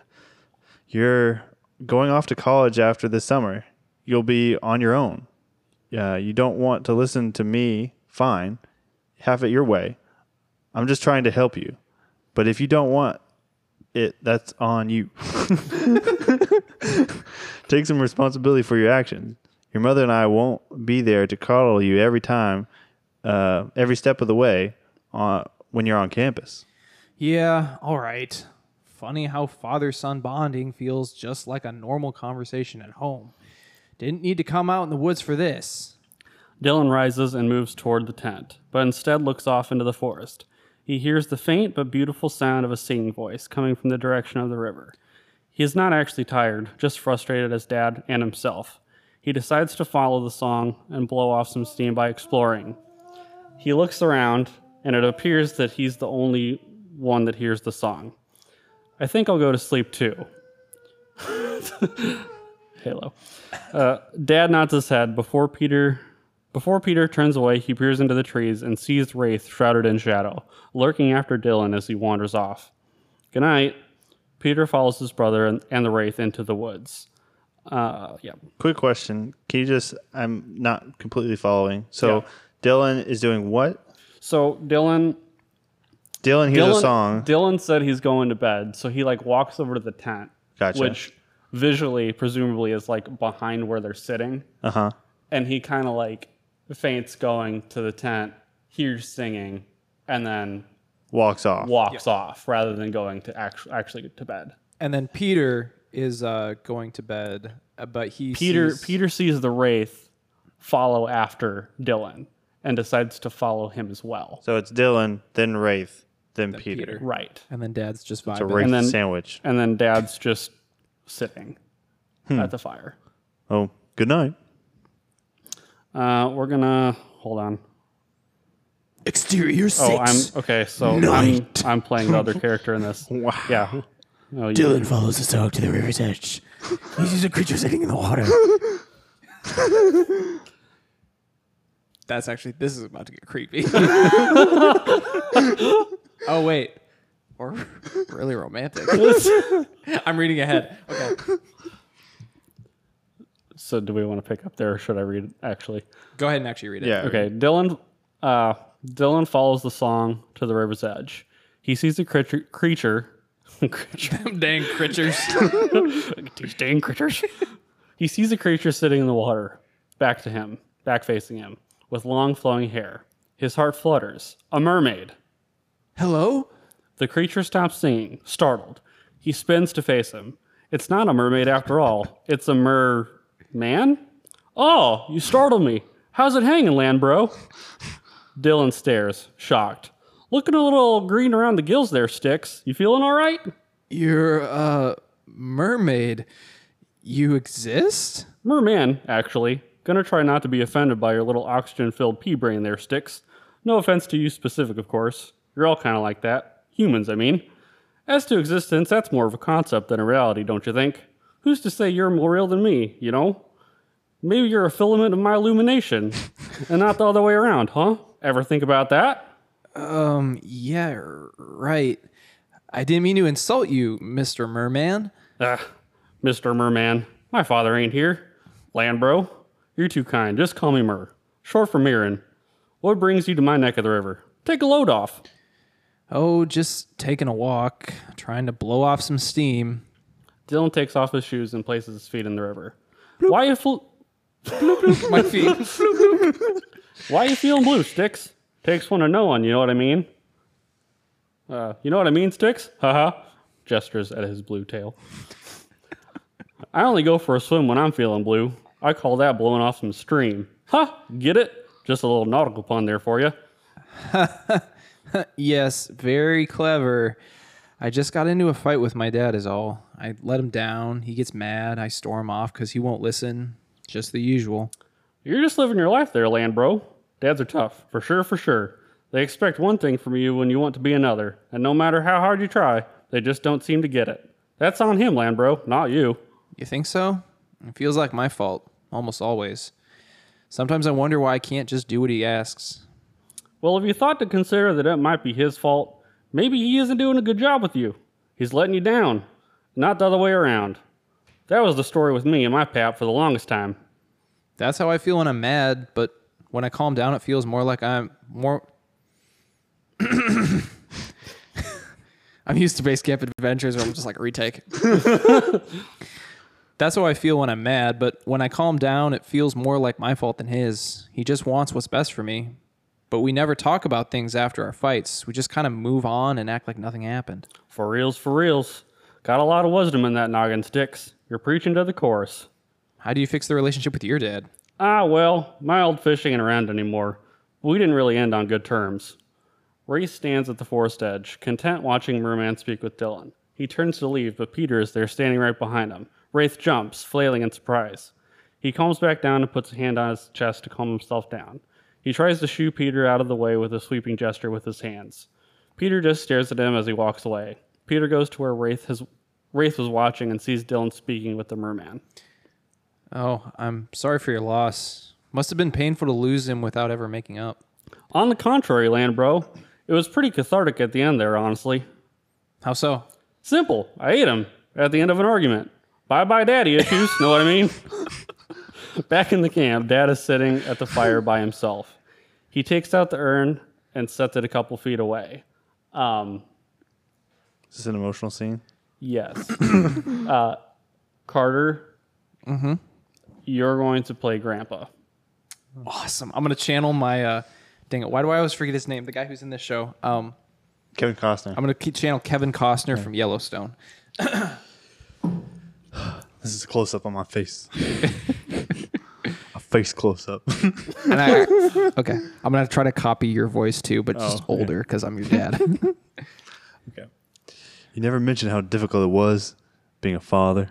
You're going off to college after this summer. You'll be on your own. Uh, you don't want to listen to me, fine. Have it your way. I'm just trying to help you. But if you don't want it, that's on you. Take some responsibility for your actions. Your mother and I won't be there to coddle you every time, uh, every step of the way uh, when you're on campus. Yeah, all right. Funny how father son bonding feels just like a normal conversation at home. Didn't need to come out in the woods for this. Dylan rises and moves toward the tent, but instead looks off into the forest. He hears the faint but beautiful sound of a singing voice coming from the direction of the river. He is not actually tired, just frustrated as dad and himself. He decides to follow the song and blow off some steam by exploring. He looks around, and it appears that he's the only one that hears the song. I think I'll go to sleep too. Halo. Uh, Dad nods his head before Peter. Before Peter turns away, he peers into the trees and sees Wraith shrouded in shadow, lurking after Dylan as he wanders off. Good night. Peter follows his brother and, and the Wraith into the woods. Uh, yeah. Quick question. Can you just, I'm not completely following. So Yeah. Dylan is doing what? So Dylan, Dylan hears Dylan, a song. Dylan said he's going to bed, so he like walks over to the tent, Gotcha. which visually, presumably, is like behind where they're sitting. Uh huh. and he kind of like faints going to the tent, hears singing, and then Walks off. walks off rather than going to actually actually to bed. And then Peter is uh, going to bed, uh, but he Peter sees- Peter sees the wraith follow after Dylan and decides to follow him as well. So it's Dylan, then Wraith, then, Peter. Peter. Right. and then Dad's just It's a. Wraith And then- sandwich. And then Dad's just sitting at the fire. Oh, good night. Uh, we're gonna hold on. Exterior six. Oh, I'm okay. So I'm, Night. I'm playing the other character in this. Wow. Yeah. Oh, you- Dylan follows the dog to the river's edge. He sees a creature sitting in the water. That's actually this is about to get creepy. oh wait, or really romantic. I'm reading ahead. Okay, So do we want to pick up there, or should I read it actually? go ahead and actually read it. Yeah. Okay, Dylan. Uh, Dylan follows the song to the river's edge. He sees a creature. creature, creature Dang creatures. these dang critters. he sees a creature sitting in the water, back to him, back facing him, with long flowing hair. His heart flutters. A mermaid. Hello. The creature stops singing, startled. He spins to face him. It's not a mermaid after all. It's a mer man? Oh, you startled me. How's it hanging, land bro? Dylan stares, shocked. Looking a little green around the gills there, Sticks. You feeling all right? You're a mermaid. You exist? Merman, actually. Gonna try not to be offended by your little oxygen filled pea brain there, Sticks. No offense to you specific, of course. You're all kind of like that. Humans, I mean. As to existence, that's more of a concept than a reality, don't you think? Who's to say you're more real than me, you know? Maybe you're a filament of my illumination, and not the other way around, huh? Ever think about that? Um. Yeah. Right. I didn't mean to insult you, Mister Merman. Ah, Mr. Merman, my father ain't here. Land bro, you're too kind. Just call me Mer. Short for Mirren. What brings you to my neck of the river? Take a load off. Oh, just taking a walk, trying to blow off some steam. Dylan takes off his shoes and places his feet in the river. Why you fl- My feet. Why you feeling blue, Sticks? Takes one to know one, you know what I mean? Uh, you know what I mean, Sticks? Haha. Gestures at his blue tail. I only go for a swim when I'm feeling blue. I call that blowing off some steam. Ha! Get it? Just a little nautical pun there for you. yes, very clever. I just got into a fight with my dad, is all. I let him down. He gets mad. I storm off because he won't listen. Just the usual. You're just living your life there, land bro. Dads are tough, for sure, for sure. They expect one thing from you when you want to be another, and no matter how hard you try, they just don't seem to get it. That's on him, land bro, not you. You think so? It feels like my fault, almost always. Sometimes I wonder why I can't just do what he asks. Well, have you thought to consider that it might be his fault, maybe he isn't doing a good job with you. He's letting you down, not the other way around. That was the story with me and my pap for the longest time. That's how I feel when I'm mad, but when I calm down, it feels more like I'm more. I'm used to base camp adventures where I'm just like retake. That's how I feel when I'm mad, but when I calm down, it feels more like my fault than his. He just wants what's best for me. But we never talk about things after our fights. We just kind of move on and act like nothing happened. For reals, for reals. Got a lot of wisdom in that noggin, Sticks. You're preaching to the chorus. How do you fix the relationship with your dad? Ah, well, my old fish ain't around anymore. We didn't really end on good terms. Wraith stands at the forest edge, content watching Merman speak with Dylan. He turns to leave, but Peter is there standing right behind him. Wraith jumps, flailing in surprise. He calms back down and puts a hand on his chest to calm himself down. He tries to shoo Peter out of the way with a sweeping gesture with his hands. Peter just stares at him as he walks away. Peter goes to where Wraith, has, Wraith was watching and sees Dylan speaking with the merman. Oh, I'm sorry for your loss. Must have been painful to lose him without ever making up. On the contrary, land bro, it was pretty cathartic at the end there, honestly. How so? Simple. I ate him at the end of an argument. Bye bye, daddy issues. know what I mean? Back in the camp, dad is sitting at the fire by himself. He takes out the urn and sets it a couple feet away. Um, Is this an emotional scene? yes. uh, Carter, you're going to play Grandpa. Awesome. I'm gonna channel my uh dang it. Why do I always forget his name? The guy who's in this show. Um Kevin Costner. I'm gonna keep channel Kevin Costner from Yellowstone. this is a close up on my face. face close up. And I okay. I'm gonna try to copy your voice too, but just Oh, older because I'm your dad. okay. You never mentioned how difficult it was being a father.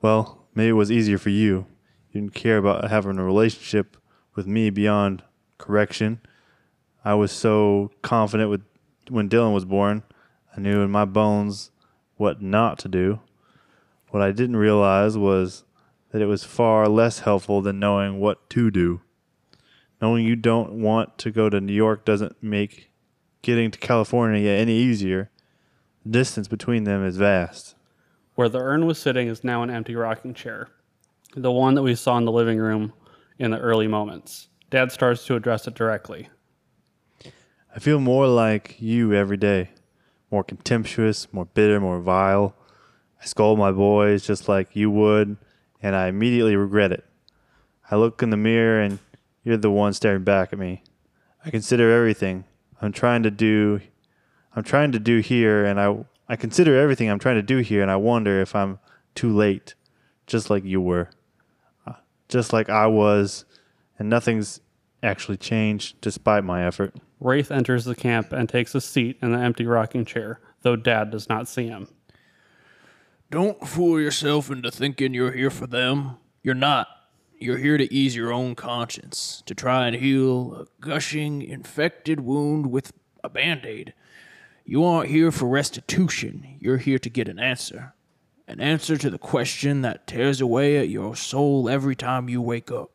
Well, maybe it was easier for you. You didn't care about having a relationship with me beyond correction. I was so confident with when Dylan was born. I knew in my bones what not to do. What I didn't realize was that it was far less helpful than knowing what to do. Knowing you don't want to go to New York doesn't make getting to California any easier. The distance between them is vast. Where the urn was sitting is now an empty rocking chair, the one that we saw in the living room in the early moments. Dad starts to address it directly. I feel more like you every day. More contemptuous, more bitter, more vile. I scold my boys just like you would, and I immediately regret it. I look in the mirror and you're the one staring back at me. I consider everything I'm trying to do I'm trying to do here and I I consider everything I'm trying to do here and I wonder if I'm too late, just like you were. Uh, Just like I was, and nothing's actually changed despite my effort. Wraith enters the camp and takes a seat in the empty rocking chair, though Dad does not see him. Don't fool yourself into thinking you're here for them. You're not. You're here to ease your own conscience, to try and heal a gushing, infected wound with a band aid. You aren't here for restitution. You're here to get an answer. An answer to the question that tears away at your soul every time you wake up.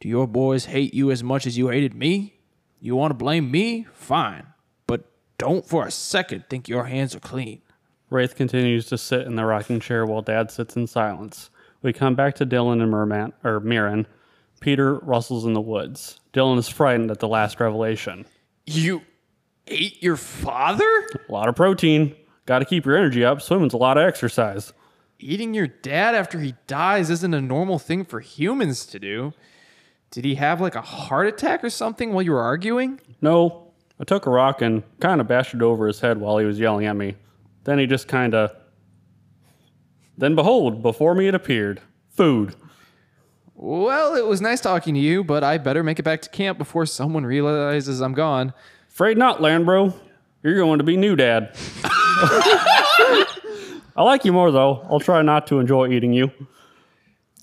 Do your boys hate you as much as you hated me? You want to blame me? Fine. But don't for a second think your hands are clean. Wraith continues to sit in the rocking chair while Dad sits in silence. We come back to Dylan and Merman, or Mirren. Peter rustles in the woods. Dylan is frightened at the last revelation. you ate your father? A lot of protein. Got to keep your energy up. Swimming's a lot of exercise. Eating your dad after he dies isn't a normal thing for humans to do. Did he have like a heart attack or something while you were arguing? No, I took a rock and kind of bashed it over his head while he was yelling at me. Then he just kind of. Then behold, before me it appeared food. Well, it was nice talking to you, but I better make it back to camp before someone realizes I'm gone. Afraid not, Landbro. You're going to be new dad. I like you more, though. I'll try not to enjoy eating you.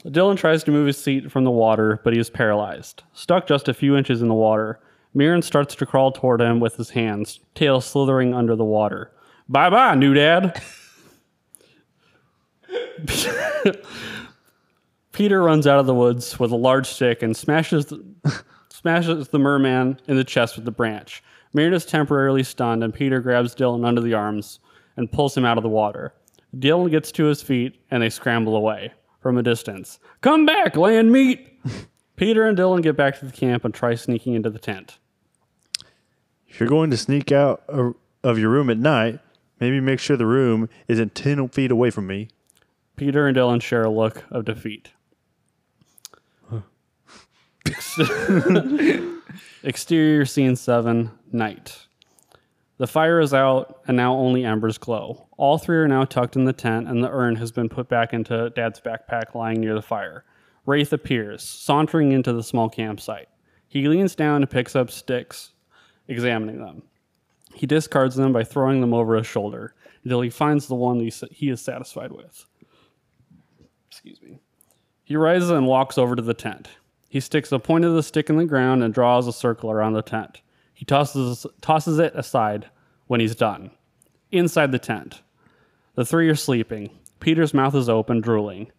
Dylan tries to move his seat from the water, but he is paralyzed. Stuck just a few inches in the water, Mirren starts to crawl toward him with his hands, tail slithering under the water. Bye bye, new dad. Peter runs out of the woods with a large stick and smashes the, smashes the merman in the chest with the branch. Mirren is temporarily stunned, and Peter grabs Dylan under the arms and pulls him out of the water. Dylan gets to his feet, and they scramble away from a distance. Come back, land meat! Peter and Dylan get back to the camp and try sneaking into the tent. If you're going to sneak out of- of your room at night, maybe make sure the room isn't 10 feet away from me. Peter and Dylan share a look of defeat. Exterior scene 7 Night. The fire is out, and now only embers glow. All three are now tucked in the tent, and the urn has been put back into Dad's backpack lying near the fire. Wraith appears, sauntering into the small campsite. He leans down and picks up sticks, examining them. He discards them by throwing them over his shoulder. until he finds the one he, is satisfied with. Excuse me. He rises and walks over to the tent. He sticks the point of the stick in the ground and draws a circle around the tent. He tosses, tosses it aside when he's done. Inside the tent, the three are sleeping. Peter's mouth is open, drooling.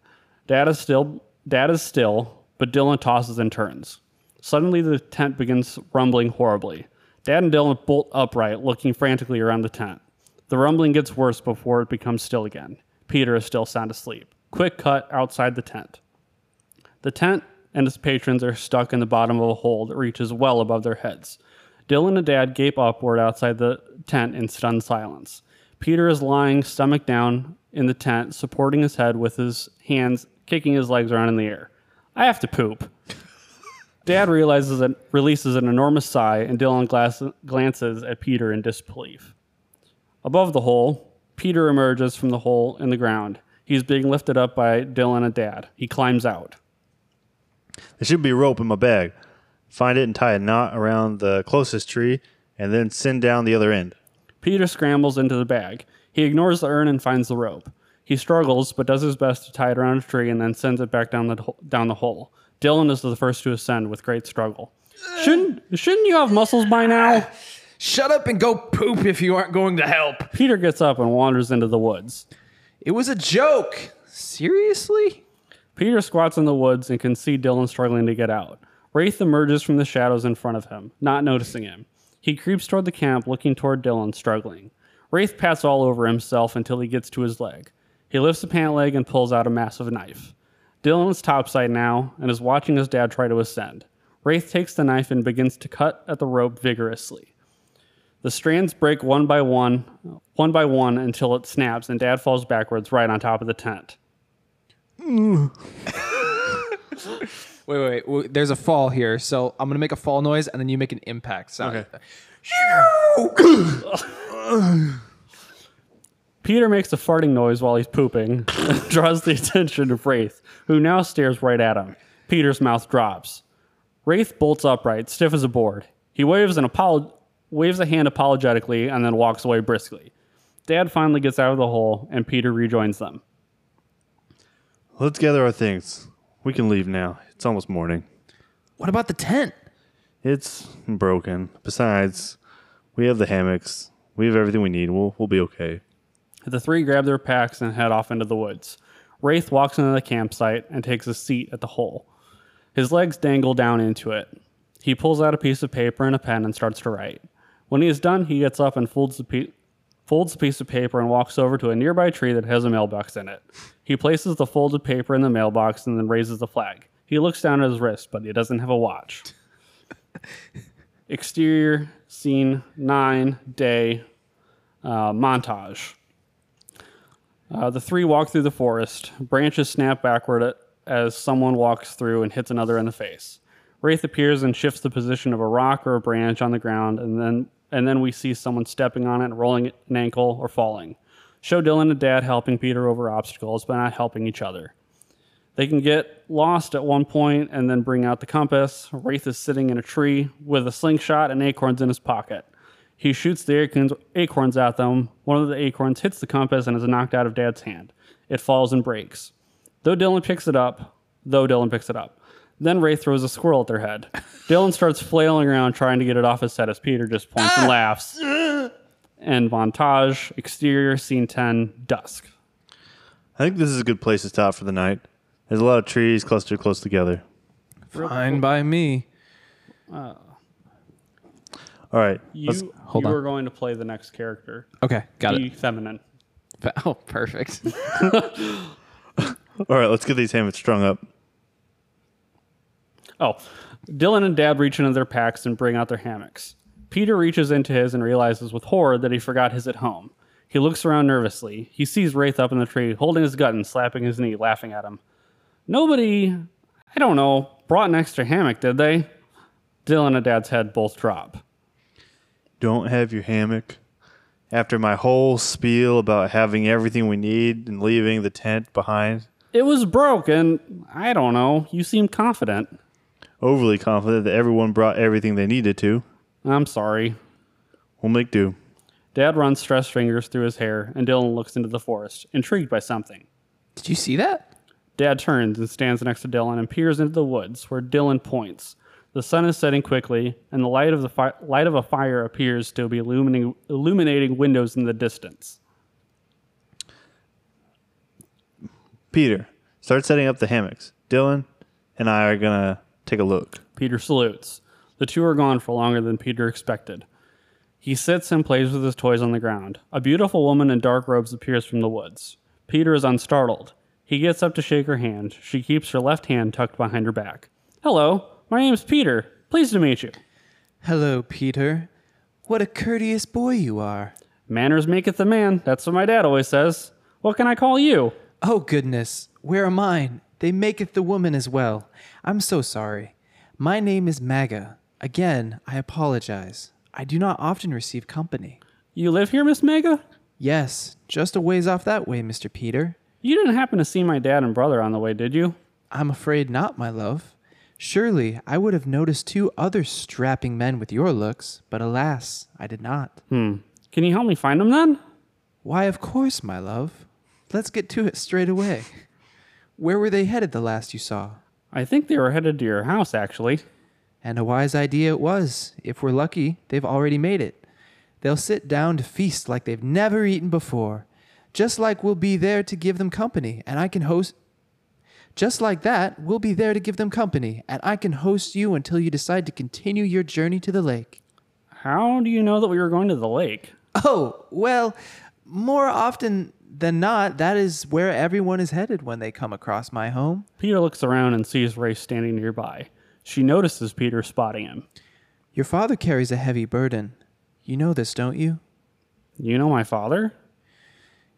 Dad is still, Dad is still, but Dylan tosses and turns. Suddenly, the tent begins rumbling horribly. Dad and Dylan bolt upright, looking frantically around the tent. The rumbling gets worse before it becomes still again. Peter is still sound asleep. Quick cut outside the tent. The tent and its patrons are stuck in the bottom of a hole that reaches well above their heads. Dylan and Dad gape upward outside the tent in stunned silence. Peter is lying stomach down in the tent, supporting his head with his hands, kicking his legs around in the air. I have to poop. Dad realizes it, releases an enormous sigh, and Dylan glass, glances at Peter in disbelief. Above the hole, Peter emerges from the hole in the ground. He's being lifted up by Dylan and Dad. He climbs out. There should be a rope in my bag. Find it and tie a knot around the closest tree, and then send down the other end. Peter scrambles into the bag. He ignores the urn and finds the rope. He struggles, but does his best to tie it around a tree and then sends it back down the down the hole. Dylan is the first to ascend with great struggle. Shouldn't shouldn't you have muscles by now? Shut up and go poop if you aren't going to help. Peter gets up and wanders into the woods. It was a joke. Seriously? Peter squats in the woods and can see Dylan struggling to get out. Wraith emerges from the shadows in front of him, not noticing him. He creeps toward the camp, looking toward Dylan, struggling. Wraith pats all over himself until he gets to his leg. He lifts the pant leg and pulls out a massive knife. Dylan is topside now and is watching his dad try to ascend. Wraith takes the knife and begins to cut at the rope vigorously. The strands break one by one, one by one until it snaps and dad falls backwards right on top of the tent. Wait, wait, wait. There's a fall here, so I'm gonna make a fall noise, and then you make an impact sound. Okay. Peter makes a farting noise while he's pooping, and draws the attention of Wraith, who now stares right at him. Peter's mouth drops. Wraith bolts upright, stiff as a board. He waves an apolo- waves a hand apologetically and then walks away briskly. Dad finally gets out of the hole, and Peter rejoins them. Let's gather our things. We can leave now. It's almost morning. What about the tent? It's broken. Besides, we have the hammocks. We have everything we need. We'll we'll be okay. The three grab their packs and head off into the woods. Wraith walks into the campsite and takes a seat at the hole. His legs dangle down into it. He pulls out a piece of paper and a pen and starts to write. When he is done, he gets up and folds the, pe- folds the piece of paper and walks over to a nearby tree that has a mailbox in it. He places the folded paper in the mailbox and then raises the flag. He looks down at his wrist, but he doesn't have a watch. Exterior scene nine day uh, montage. Uh, the three walk through the forest. Branches snap backward as someone walks through and hits another in the face. Wraith appears and shifts the position of a rock or a branch on the ground, and then and then we see someone stepping on it, rolling an ankle, or falling. Show Dylan and Dad helping Peter over obstacles, but not helping each other. They can get lost at one point and then bring out the compass. Wraith is sitting in a tree with a slingshot and acorns in his pocket. He shoots the acorns, acorns at them. One of the acorns hits the compass and is knocked out of Dad's hand. It falls and breaks. Though Dylan picks it up, though Dylan picks it up, then Wraith throws a squirrel at their head. Dylan starts flailing around trying to get it off his head as Peter just points and ah! laughs. And montage, exterior, scene 10, dusk. I think this is a good place to stop for the night. There's a lot of trees clustered close together. Fine by me. Uh, All right. You, let's- hold you on. are going to play the next character. Okay, got Be it. feminine. Oh, perfect. all right, let's get these hammocks strung up. Oh, Dylan and Dad reach into their packs and bring out their hammocks. Peter reaches into his and realizes with horror that he forgot his at home. He looks around nervously. He sees Wraith up in the tree, holding his gut and slapping his knee, laughing at him. Nobody, I don't know, brought an extra hammock, did they? Dylan and Dad's head both drop. Don't have your hammock. After my whole spiel about having everything we need and leaving the tent behind, It was broke, and I don't know. You seem confident. overly confident that everyone brought everything they needed to. I'm sorry. We'll make do. Dad runs stressed fingers through his hair, and Dylan looks into the forest, intrigued by something. Did you see that? Dad turns and stands next to Dylan and peers into the woods, where Dylan points. The sun is setting quickly, and the light of the fi- light of a fire appears to be illuminating, illuminating windows in the distance. Peter, start setting up the hammocks. Dylan and I are gonna take a look. Peter salutes. The two are gone for longer than Peter expected. He sits and plays with his toys on the ground. A beautiful woman in dark robes appears from the woods. Peter is unstartled. He gets up to shake her hand. She keeps her left hand tucked behind her back. Hello, my name's Peter. Pleased to meet you. Hello, Peter. What a courteous boy you are. Manners maketh a man. That's what my dad always says. What can I call you? Oh, goodness. Where are mine? They maketh the woman as well. I'm so sorry. My name is Maga. Again, I apologize. I do not often receive company. You live here, Miss Mega? Yes, just a ways off that way, Mr. Peter. You didn't happen to see my dad and brother on the way, did you? I'm afraid not, my love. Surely I would have noticed two other strapping men with your looks, but alas, I did not. Hmm. Can you help me find them then? Why, of course, my love. Let's get to it straight away. Where were they headed the last you saw? I think they were headed to your house, actually. And a wise idea it was. If we're lucky, they've already made it. They'll sit down to feast like they've never eaten before. Just like we'll be there to give them company, and I can host. Just like that, we'll be there to give them company, and I can host you until you decide to continue your journey to the lake. How do you know that we were going to the lake? Oh, well, more often than not, that is where everyone is headed when they come across my home. Peter looks around and sees Race standing nearby. She notices Peter spotting him. Your father carries a heavy burden. You know this, don't you? You know my father?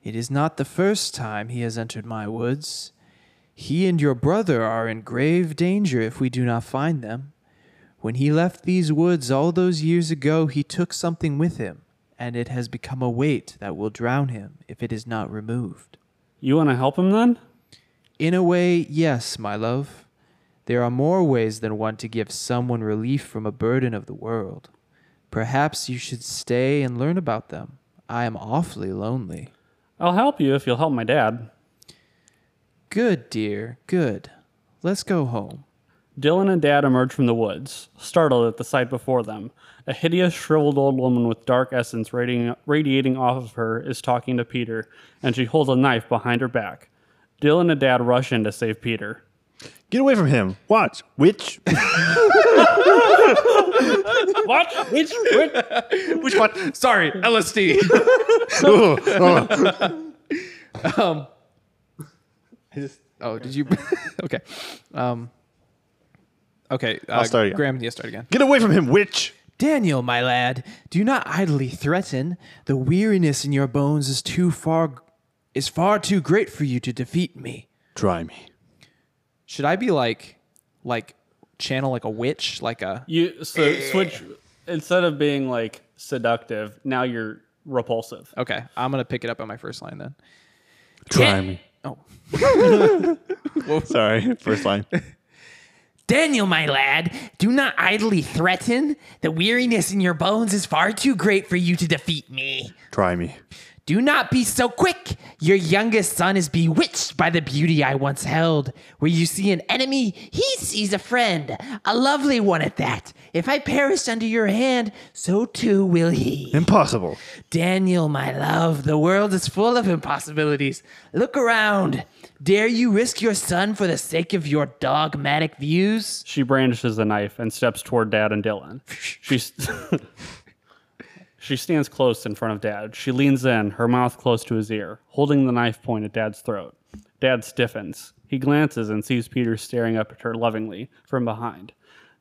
It is not the first time he has entered my woods. He and your brother are in grave danger if we do not find them. When he left these woods all those years ago, he took something with him, and it has become a weight that will drown him if it is not removed. You want to help him then? In a way, yes, my love. There are more ways than one to give someone relief from a burden of the world. Perhaps you should stay and learn about them. I am awfully lonely. I'll help you if you'll help my dad. Good, dear, good. Let's go home. Dylan and Dad emerge from the woods, startled at the sight before them. A hideous, shriveled old woman with dark essence radiating, radiating off of her is talking to Peter, and she holds a knife behind her back. Dylan and Dad rush in to save Peter. Get away from him. Watch. Which? What? Which? which? Which one? Sorry, LSD. um, I just, oh, did you? okay. Um, okay. Uh, I'll start again. Graham, yeah, start again. Get away from him. witch! Daniel, my lad, do not idly threaten. The weariness in your bones is too far, is far too great for you to defeat me. Try me. Should I be like, like, channel like a witch, like a? You so switch instead of being like seductive. Now you're repulsive. Okay, I'm gonna pick it up on my first line then. Try me. Oh, Sorry. First line. Daniel, my lad, do not idly threaten. The weariness in your bones is far too great for you to defeat me. Try me. Do not be so quick. Your youngest son is bewitched by the beauty I once held. Where you see an enemy, he sees a friend, a lovely one at that. If I perish under your hand, so too will he. Impossible. Daniel, my love, the world is full of impossibilities. Look around. Dare you risk your son for the sake of your dogmatic views? She brandishes a knife and steps toward Dad and Dylan. She's she stands close in front of Dad. She leans in, her mouth close to his ear, holding the knife point at Dad's throat. Dad stiffens. He glances and sees Peter staring up at her lovingly from behind.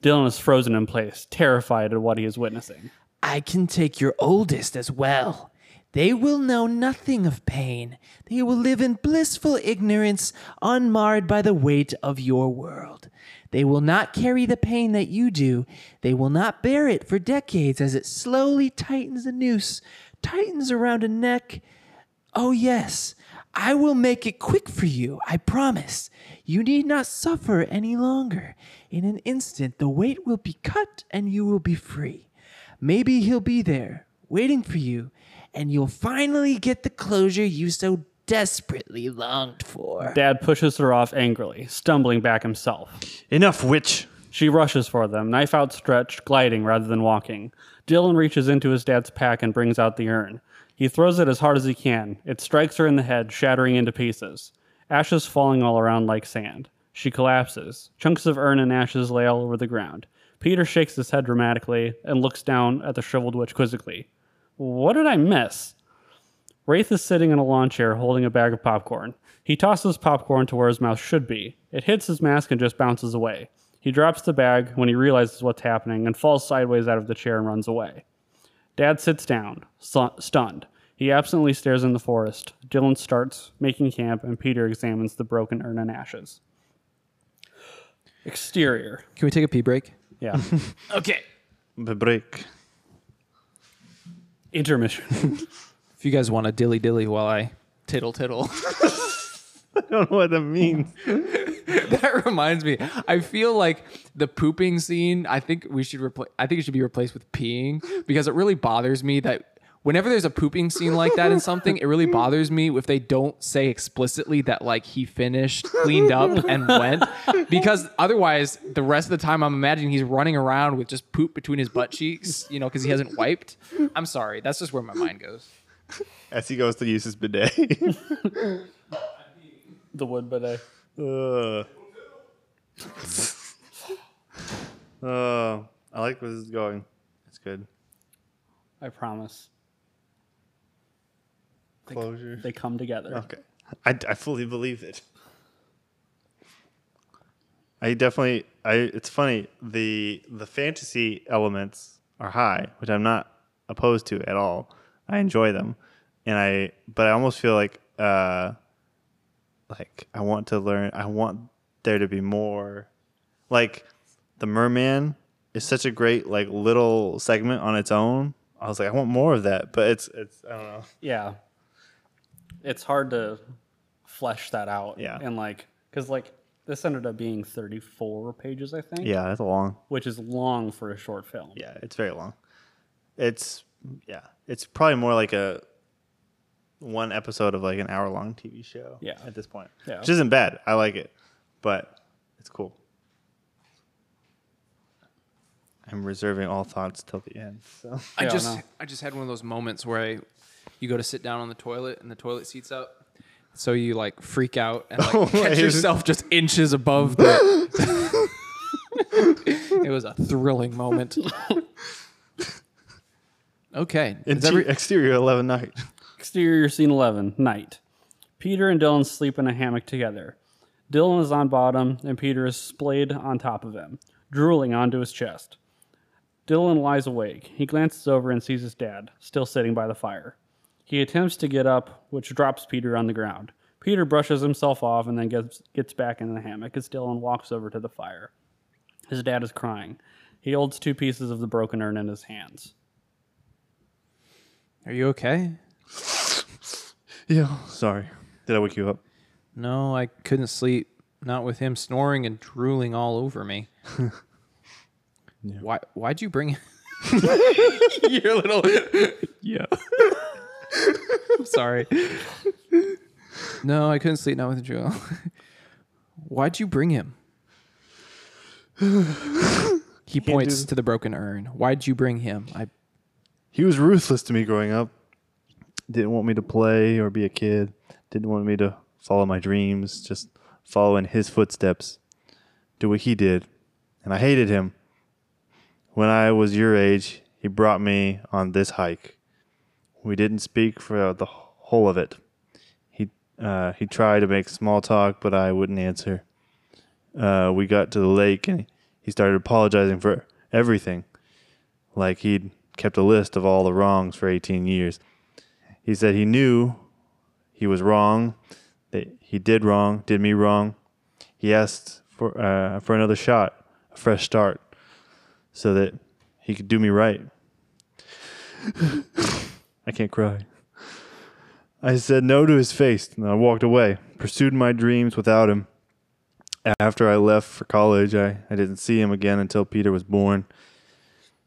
Dylan is frozen in place, terrified at what he is witnessing. I can take your oldest as well. They will know nothing of pain. They will live in blissful ignorance, unmarred by the weight of your world. They will not carry the pain that you do. They will not bear it for decades as it slowly tightens a noose, tightens around a neck. Oh, yes, I will make it quick for you, I promise. You need not suffer any longer. In an instant, the weight will be cut and you will be free. Maybe he'll be there, waiting for you, and you'll finally get the closure you so desperately longed for. Dad pushes her off angrily, stumbling back himself. Enough, witch. She rushes for them, knife outstretched, gliding rather than walking. Dylan reaches into his dad's pack and brings out the urn. He throws it as hard as he can. It strikes her in the head, shattering into pieces. Ashes falling all around like sand. She collapses. Chunks of urn and ashes lay all over the ground. Peter shakes his head dramatically and looks down at the shriveled witch quizzically. What did I miss? Wraith is sitting in a lawn chair holding a bag of popcorn. He tosses popcorn to where his mouth should be. It hits his mask and just bounces away. He drops the bag when he realizes what's happening and falls sideways out of the chair and runs away. Dad sits down, stu- stunned. He absently stares in the forest. Dylan starts making camp, and Peter examines the broken urn and ashes. Exterior. Can we take a pee break? Yeah. Okay. The break. Intermission. If you guys want to dilly dilly while I tittle tittle. I don't know what that means. that reminds me. I feel like the pooping scene. I think we should replace. I think it should be replaced with peeing because it really bothers me that whenever there's a pooping scene like that in something, it really bothers me if they don't say explicitly that like he finished, cleaned up, and went. Because otherwise, the rest of the time, I'm imagining he's running around with just poop between his butt cheeks. You know, because he hasn't wiped. I'm sorry. That's just where my mind goes. As he goes to use his bidet. the wood bidet. uh, uh, I like where this is going. It's good. I promise. Closure. They come together. Okay. I, I fully believe it. I definitely I it's funny the the fantasy elements are high, which I'm not opposed to at all. I enjoy them. And I but I almost feel like uh like I want to learn I want there to be more like the merman is such a great like little segment on its own. I was like I want more of that, but it's it's I don't know. Yeah. It's hard to flesh that out. Yeah. And like, because like this ended up being 34 pages, I think. Yeah, that's a long Which is long for a short film. Yeah, it's very long. It's yeah, it's probably more like a one episode of like an hour long TV show. Yeah. at this point, Yeah. which isn't bad. I like it, but it's cool. I'm reserving all thoughts till the end. So I Yeah, I just know. I just had one of those moments where I, you go to sit down on the toilet and the toilet seats up, so you like freak out and like catch wait. yourself just inches above the. it was a thrilling moment. Okay, is Inter- every- exterior eleven night. Exterior scene 11, night. Peter and Dylan sleep in a hammock together. Dylan is on bottom, and Peter is splayed on top of him, drooling onto his chest. Dylan lies awake. He glances over and sees his dad, still sitting by the fire. He attempts to get up, which drops Peter on the ground. Peter brushes himself off and then gets, gets back in the hammock as Dylan walks over to the fire. His dad is crying. He holds two pieces of the broken urn in his hands. Are you okay? Yeah, sorry. Did I wake you up? No, I couldn't sleep. Not with him snoring and drooling all over me. Why? Why'd you bring? Him Your little. yeah. I'm sorry. No, I couldn't sleep. Not with Joel. Why'd you bring him? He points to the broken urn. Why'd you bring him? I. He was ruthless to me growing up. Didn't want me to play or be a kid. Didn't want me to follow my dreams. Just follow in his footsteps. Do what he did. And I hated him. When I was your age, he brought me on this hike. We didn't speak for the whole of it. He uh, he tried to make small talk, but I wouldn't answer. Uh, we got to the lake and he started apologizing for everything like he'd kept a list of all the wrongs for 18 years. He said he knew he was wrong, that he did wrong, did me wrong. He asked for uh, for another shot, a fresh start, so that he could do me right. I can't cry. I said no to his face, and I walked away, pursued my dreams without him. After I left for college, I, I didn't see him again until Peter was born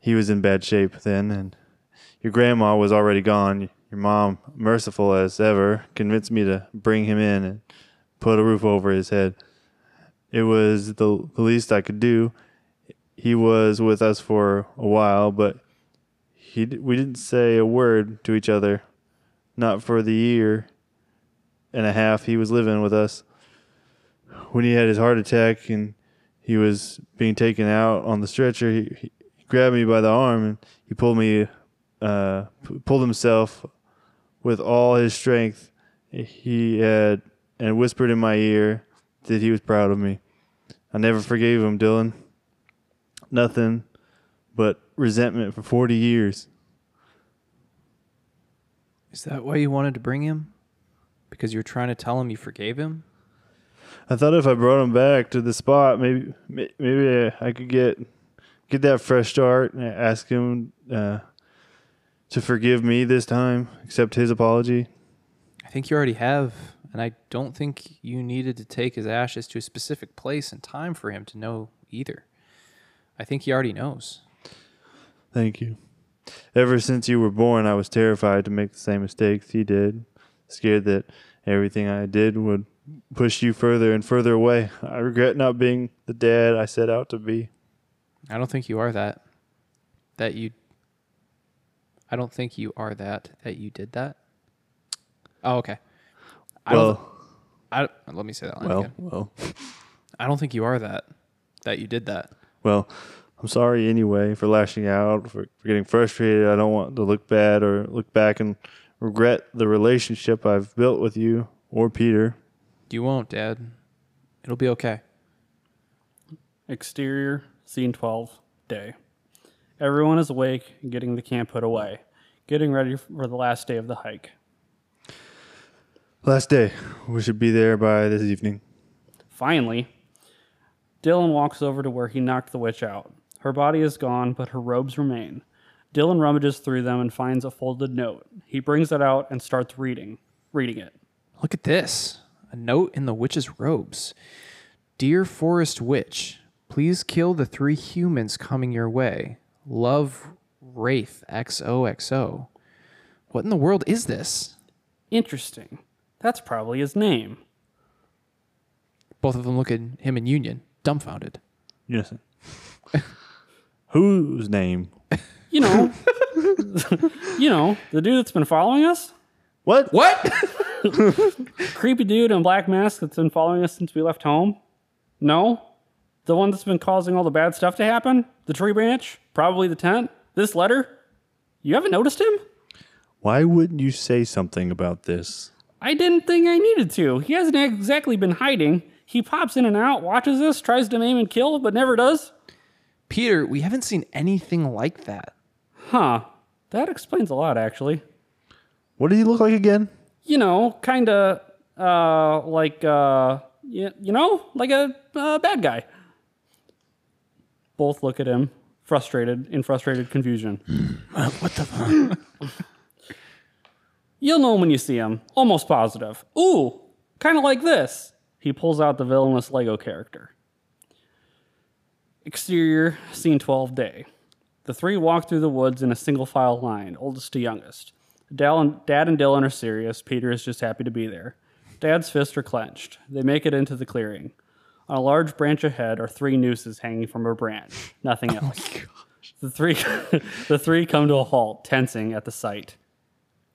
he was in bad shape then, and your grandma was already gone. your mom, merciful as ever, convinced me to bring him in and put a roof over his head. It was the, the least I could do. He was with us for a while, but he we didn't say a word to each other, not for the year and a half he was living with us. When he had his heart attack and he was being taken out on the stretcher, he, he grabbed me by the arm and he pulled me, uh, p- pulled himself with all his strength. He had and whispered in my ear that he was proud of me. I never forgave him, Dylan. Nothing but resentment for 40 years. Is that why you wanted to bring him? Because you were trying to tell him you forgave him? I thought if I brought him back to the spot, maybe maybe I could get get that fresh start and ask him uh, to forgive me this time, accept his apology. I think you already have, and I don't think you needed to take his ashes to a specific place and time for him to know either. I think he already knows. Thank you. Ever since you were born, I was terrified to make the same mistakes he did, scared that everything I did would push you further and further away. I regret not being the dad I set out to be. I don't think you are that. That you. I don't think you are that. That you did that. Oh, okay. I don't. Well, I, let me say that line well, again. well, I don't think you are that. That you did that. well. I'm sorry anyway for lashing out, for, for getting frustrated. I don't want to look bad or look back and regret the relationship I've built with you or Peter. You won't, Dad. It'll be okay. Exterior, scene 12, day. Everyone is awake and getting the camp put away, getting ready for the last day of the hike. Last day. We should be there by this evening. Finally, Dylan walks over to where he knocked the witch out. Her body is gone, but her robes remain. Dylan rummages through them and finds a folded note. He brings it out and starts reading, reading it. Look at this. A note in the witch's robes. Dear Forest Witch, please kill the three humans coming your way. Love Wraith XOXO. What in the world is this? Interesting. That's probably his name. Both of them look at him in union, dumbfounded. Unison. Whose name? You know, you know, the dude that's been following us? What? What? Creepy dude in black mask that's been following us since we left home? No? The one that's been causing all the bad stuff to happen? The tree branch? Probably the tent? This letter? You haven't noticed him? Why wouldn't you say something about this? I didn't think I needed to. He hasn't exactly been hiding. He pops in and out, watches us, tries to maim and kill, but never does. Peter, we haven't seen anything like that. Huh. That explains a lot, actually. What did he look like again? You know, kind of uh, like, uh, you, you know, like a uh, bad guy. Both look at him, frustrated, in frustrated confusion. Hmm. what the fuck? You'll know him when you see him. Almost positive. Ooh, kind of like this. He pulls out the villainous Lego character. Exterior, scene 12 day. The three walk through the woods in a single file line, oldest to youngest. Dal and, Dad and Dylan are serious. Peter is just happy to be there. Dad's fists are clenched. They make it into the clearing. On a large branch ahead are three nooses hanging from a branch. Nothing oh else. The three, the three come to a halt, tensing at the sight.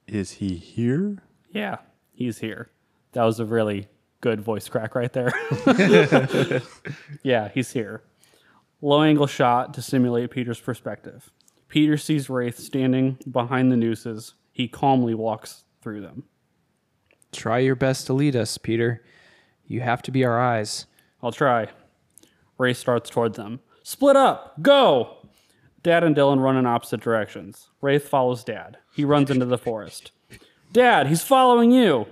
Is he here? Yeah, he's here. That was a really good voice crack right there. yeah, he's here. Low angle shot to simulate Peter's perspective. Peter sees Wraith standing behind the nooses. He calmly walks through them. Try your best to lead us, Peter. You have to be our eyes. I'll try. Wraith starts towards them. Split up! Go! Dad and Dylan run in opposite directions. Wraith follows Dad. He runs into the forest. Dad, he's following you!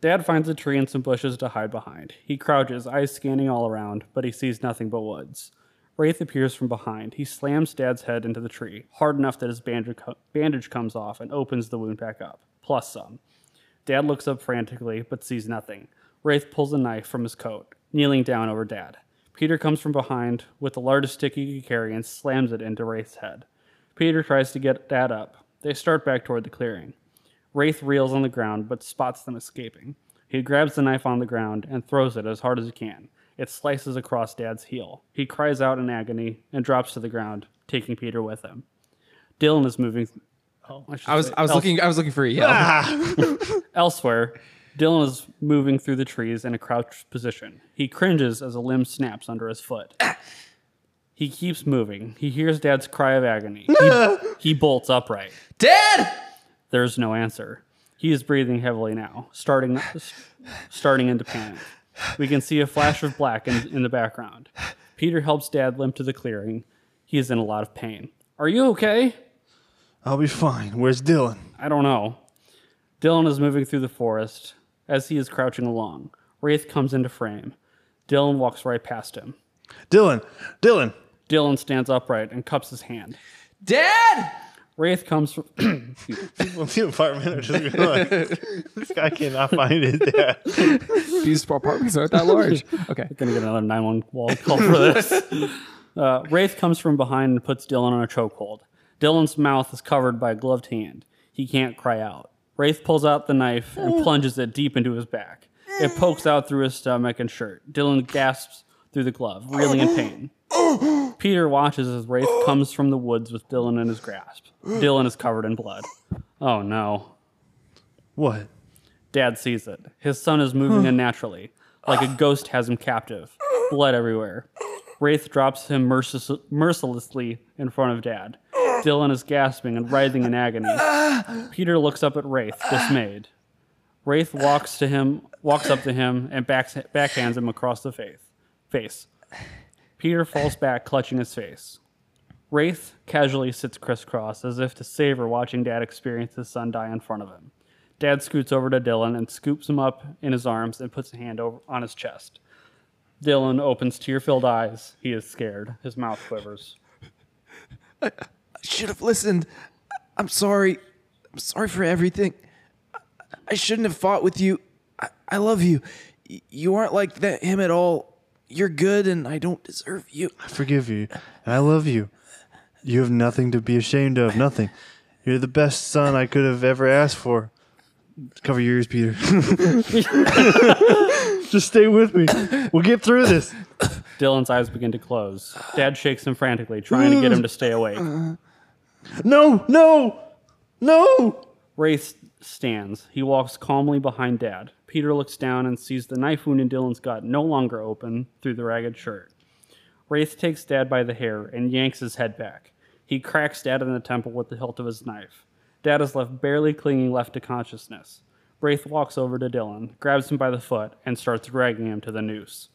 Dad finds a tree and some bushes to hide behind. He crouches, eyes scanning all around, but he sees nothing but woods. Wraith appears from behind. He slams Dad's head into the tree, hard enough that his bandage, co- bandage comes off and opens the wound back up, plus some. Dad looks up frantically, but sees nothing. Wraith pulls a knife from his coat, kneeling down over Dad. Peter comes from behind with the largest stick he can carry and slams it into Wraith's head. Peter tries to get Dad up. They start back toward the clearing. Wraith reels on the ground, but spots them escaping. He grabs the knife on the ground and throws it as hard as he can. It slices across Dad's heel. He cries out in agony and drops to the ground, taking Peter with him. Dylan is moving. Oh, should I was say I was else- looking I was looking for a yell. Ah. Elsewhere, Dylan is moving through the trees in a crouched position. He cringes as a limb snaps under his foot. He keeps moving. He hears Dad's cry of agony. He, he bolts upright. Dad! There's no answer. He is breathing heavily now, starting starting into panic. We can see a flash of black in, in the background. Peter helps Dad limp to the clearing. He is in a lot of pain. Are you okay? I'll be fine. Where's Dylan? I don't know. Dylan is moving through the forest as he is crouching along. Wraith comes into frame. Dylan walks right past him. Dylan! Dylan! Dylan stands upright and cups his hand. Dad! Wraith comes from. The apartment are just gonna like, this guy cannot find his dad. These apartments aren't that large. Okay. gonna get another nine one wall call for this. Uh, Wraith comes from behind and puts Dylan on a chokehold. Dylan's mouth is covered by a gloved hand. He can't cry out. Wraith pulls out the knife and mm. plunges it deep into his back. It mm. pokes out through his stomach and shirt. Dylan gasps through the glove, reeling in pain. Peter watches as Wraith comes from the woods with Dylan in his grasp. Dylan is covered in blood. Oh no. What? Dad sees it. His son is moving unnaturally, like a ghost has him captive. Blood everywhere. Wraith drops him mercil- mercilessly in front of Dad. Dylan is gasping and writhing in agony. Peter looks up at Wraith, dismayed. Wraith walks to him, walks up to him, and backs, backhands him across the face. Face. Peter falls back, clutching his face. Wraith casually sits crisscross, as if to savor watching Dad experience his son die in front of him. Dad scoots over to Dylan and scoops him up in his arms and puts a hand over on his chest. Dylan opens tear-filled eyes. He is scared. His mouth quivers. Should have listened. I'm sorry. I'm sorry for everything. I- I shouldn't have fought with you. I, I love you. You aren't like that him at all. You're good, and I don't deserve you. I forgive you, and I love you. You have nothing to be ashamed of. Nothing. You're the best son I could have ever asked for. Cover your ears, Peter. Just stay with me. We'll get through this. Dylan's eyes begin to close. Dad shakes him frantically, trying to get him to stay awake. No, no, no. Wraith stands. He walks calmly behind Dad. Peter looks down and sees the knife wound in Dylan's gut no longer open through the ragged shirt. Wraith takes Dad by the hair and yanks his head back. He cracks Dad in the temple with the hilt of his knife. Dad is left barely clinging left to consciousness. Wraith walks over to Dylan, grabs him by the foot, and starts dragging him to the noose.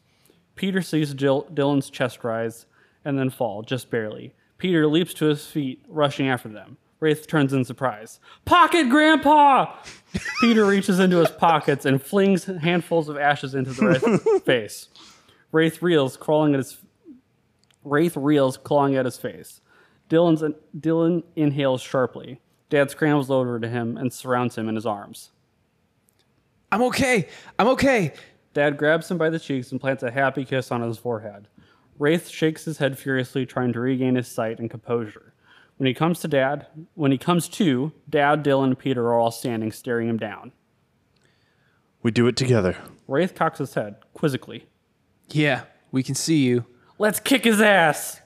Peter sees Jill- Dylan's chest rise and then fall, just barely. Peter leaps to his feet, rushing after them. Wraith turns in surprise. Pocket, Grandpa! Peter reaches into his pockets and flings handfuls of ashes into the Wraith's face. Wraith reels, crawling at his Wraith reels, clawing at his face. Dylan's, Dylan inhales sharply. Dad scrambles over to him and surrounds him in his arms. I'm okay. I'm okay. Dad grabs him by the cheeks and plants a happy kiss on his forehead. Wraith shakes his head furiously, trying to regain his sight and composure. When he comes to Dad, when he comes to, Dad, Dylan, and Peter are all standing, staring him down. We do it together. Wraith cocks his head quizzically. Yeah, we can see you. Let's kick his ass!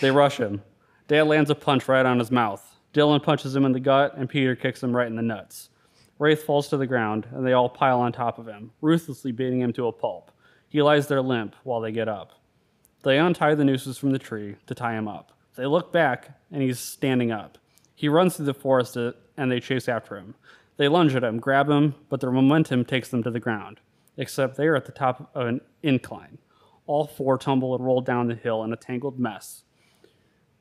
They rush him. Dad lands a punch right on his mouth. Dylan punches him in the gut, and Peter kicks him right in the nuts. Wraith falls to the ground, and they all pile on top of him, ruthlessly beating him to a pulp. He lies there limp while they get up. They untie the nooses from the tree to tie him up. They look back, and he's standing up. He runs through the forest, uh, and they chase after him. They lunge at him, grab him, but their momentum takes them to the ground, except they are at the top of an incline. All four tumble and roll down the hill in a tangled mess.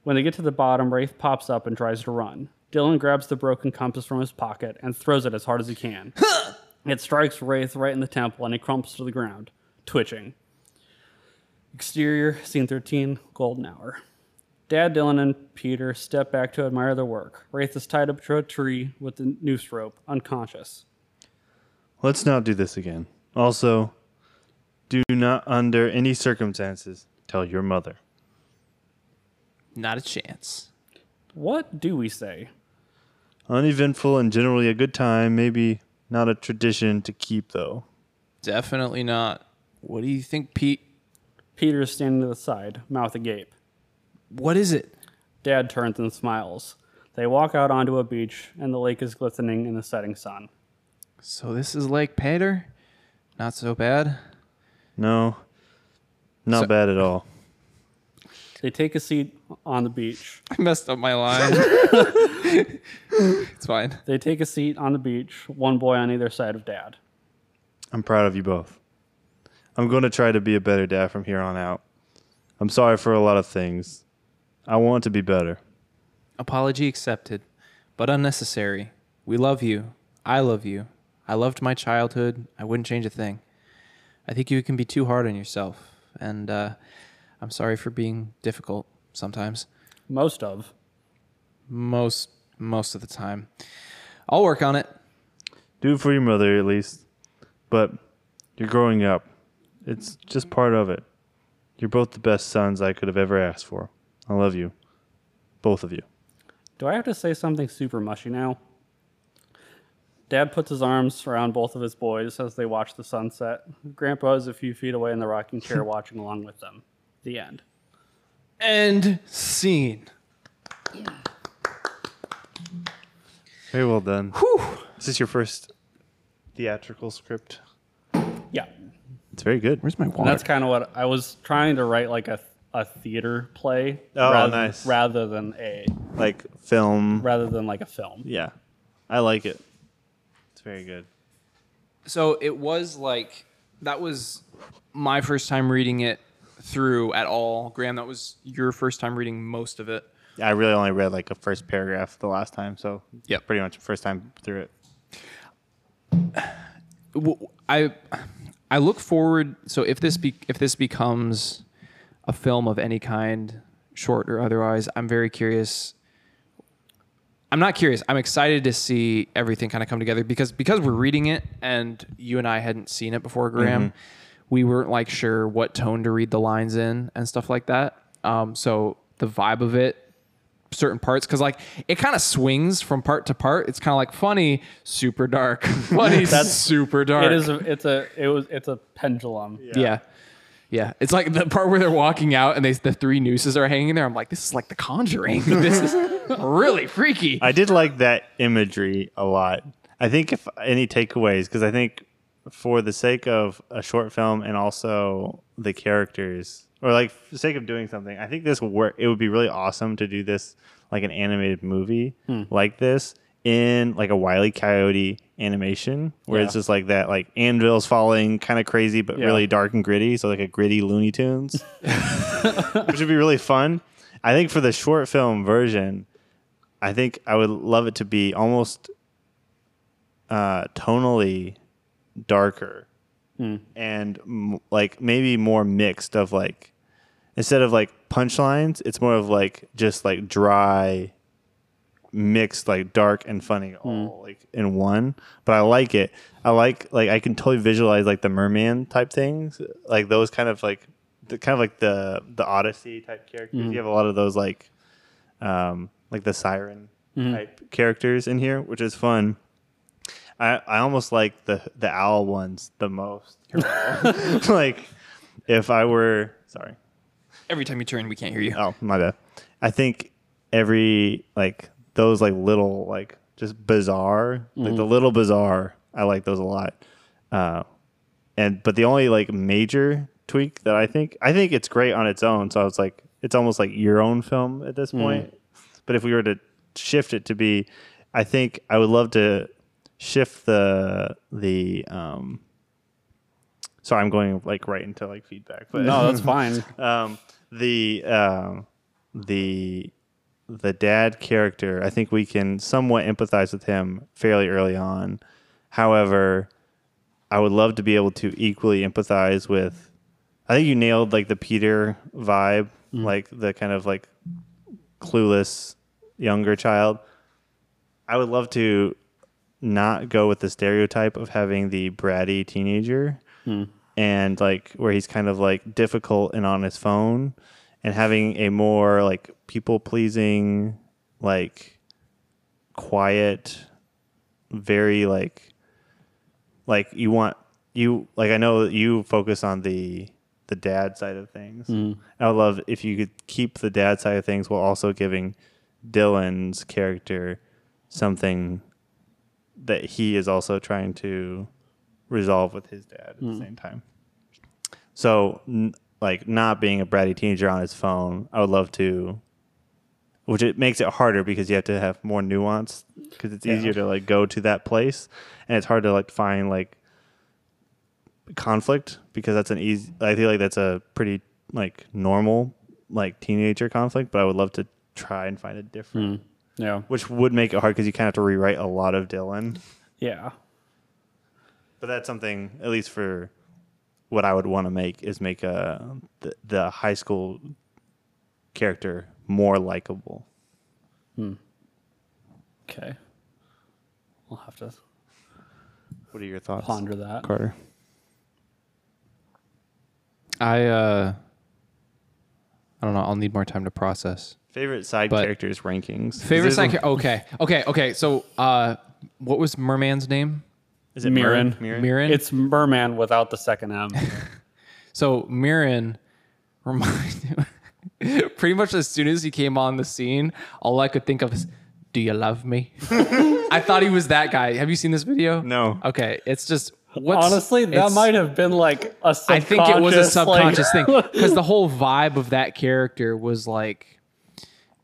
When they get to the bottom, Wraith pops up and tries to run. Dylan grabs the broken compass from his pocket and throws it as hard as he can. it strikes Wraith right in the temple and he crumples to the ground, twitching. Exterior, scene 13, golden hour. Dad, Dylan, and Peter step back to admire their work. Wraith is tied up to a tree with a noose rope, unconscious. Let's not do this again. Also, do not under any circumstances tell your mother. Not a chance. What do we say? uneventful and generally a good time. Maybe not a tradition to keep though. Definitely not. What do you think, Pete? Peter is standing to the side, mouth agape. What is it? Dad turns and smiles. They walk out onto a beach, and the lake is glistening in the setting sun. So this is Lake Pater? Not so bad. No, not So- bad at all. They take a seat on the beach. I messed up my line. it's fine. They take a seat on the beach, one boy on either side of Dad. I'm proud of you both. I'm going to try to be a better dad from here on out. I'm sorry for a lot of things. I want to be better. Apology accepted, but unnecessary. We love you. I love you. I loved my childhood. I wouldn't change a thing. I think you can be too hard on yourself, and uh, I'm sorry for being difficult sometimes. Most of. Most most of the time. I'll work on it. Do it for your mother at least. But you're growing up. It's just part of it. You're both the best sons I could have ever asked for. I love you. Both of you. Do I have to say something super mushy now? Dad puts his arms around both of his boys as they watch the sunset. Grandpa is a few feet away in the rocking chair watching along with them. The end. End scene. Very well done. Is this your first theatrical script? Yeah. It's very good. Where's my And water? that's kind of what I was trying to write like a, a theater play Oh, rather, nice. rather than a Like film. rather than like a film. Yeah. I like it. It's very good. so it was like that was my first time reading it through at all. Graham, that was your first time reading most of it. I really only read like a first paragraph the last time, so Yep. pretty much first time through it. w- I I look forward. So if this be, if this becomes a film of any kind, short or otherwise, I'm very curious. I'm not curious. I'm excited to see everything kind of come together because because we're reading it and you and I hadn't seen it before, Graham. We weren't like sure what tone to read the lines in and stuff like that. Um, so the vibe of it certain parts because like it kind of swings from part to part. It's kind of like funny, super dark, funny, That's- super dark. It is. A, it's a. It was. It's a pendulum. yeah. yeah, It's like the part where they're walking out and they the three nooses are hanging there. I'm like, this is like The Conjuring. this is really freaky. I did like that imagery a lot. I think if any takeaways, because I think for the sake of a short film and also the characters, or like for the sake of doing something, I think this work. It would be really awesome to do this like an animated movie like this in like a Wile E. Coyote animation, where it's Yeah. just like that, like anvils falling, kind of crazy, but Yeah. really dark and gritty. So like a gritty Looney Tunes, which would be really fun. I think for the short film version, I think I would love it to be almost uh, tonally darker and m- like maybe more mixed of like instead of like punchlines, it's more of like just like dry mixed like dark and funny hmm. all like in one. But i like it. I like like i can totally visualize like the merman type things like those kind of like the kind of like the the odyssey type characters. Hmm. You have a lot of those like um like the siren hmm. type characters in here which is fun. I i almost like the the owl ones the most. Like if i were sorry Every time you turn, we can't hear you. Oh, my bad. I think every like those like little like just bizarre like the little bizarre. I like those a lot. Uh, and but the only like major tweak that I think I think it's great on its own. So I was like, it's almost like your own film at this point. But if we were to shift it to be, I think I would love to shift the the um. Sorry, I'm going like right into like feedback, but No, that's fine. um, the um, the the dad character, I think we can somewhat empathize with him fairly early on. However, I would love to be able to equally empathize with. I think you nailed like the Peter vibe, like the kind of like clueless younger child. I would love to not go with the stereotype of having the bratty teenager and like where he's kind of like difficult and on his phone and having a more like people pleasing like quiet, very like like you want you like I know that you focus on the the dad side of things. Mm-hmm. I would love if you could keep the dad side of things while also giving Dylan's character something that he is also trying to resolve with his dad at the hmm. same time. So, n- like, not being a bratty teenager on his phone, I would love to, which it makes it harder because you have to have more nuance because it's easier to like go to that place, and it's hard to like find like conflict because that's an easy. I feel like that's a pretty like normal like teenager conflict, but I would love to try and find a different, hmm. Yeah. which would make it hard because you kind of have to rewrite a lot of Dylan. Yeah. But that's something, at least for what I would want to make, is make a the, the high school character more likable. Hmm. Okay. We'll have to What are your thoughts, ponder that. Carter? I uh I don't know, I'll need more time to process. Favorite side But- characters rankings. Favorite side it- char- Okay. Okay, okay. So uh what was Merman's name? Is it Mirren. Mirren? Mirren? It's Merman without the second M. So Mirren remind pretty much as soon as he came on the scene, all I could think of is, "Do you love me?" I thought he was that guy. Have you seen this video? No. Okay, it's just what's, Honestly, that it's- might have been like a I think it was a subconscious, subconscious like- thing because the whole vibe of that character was like,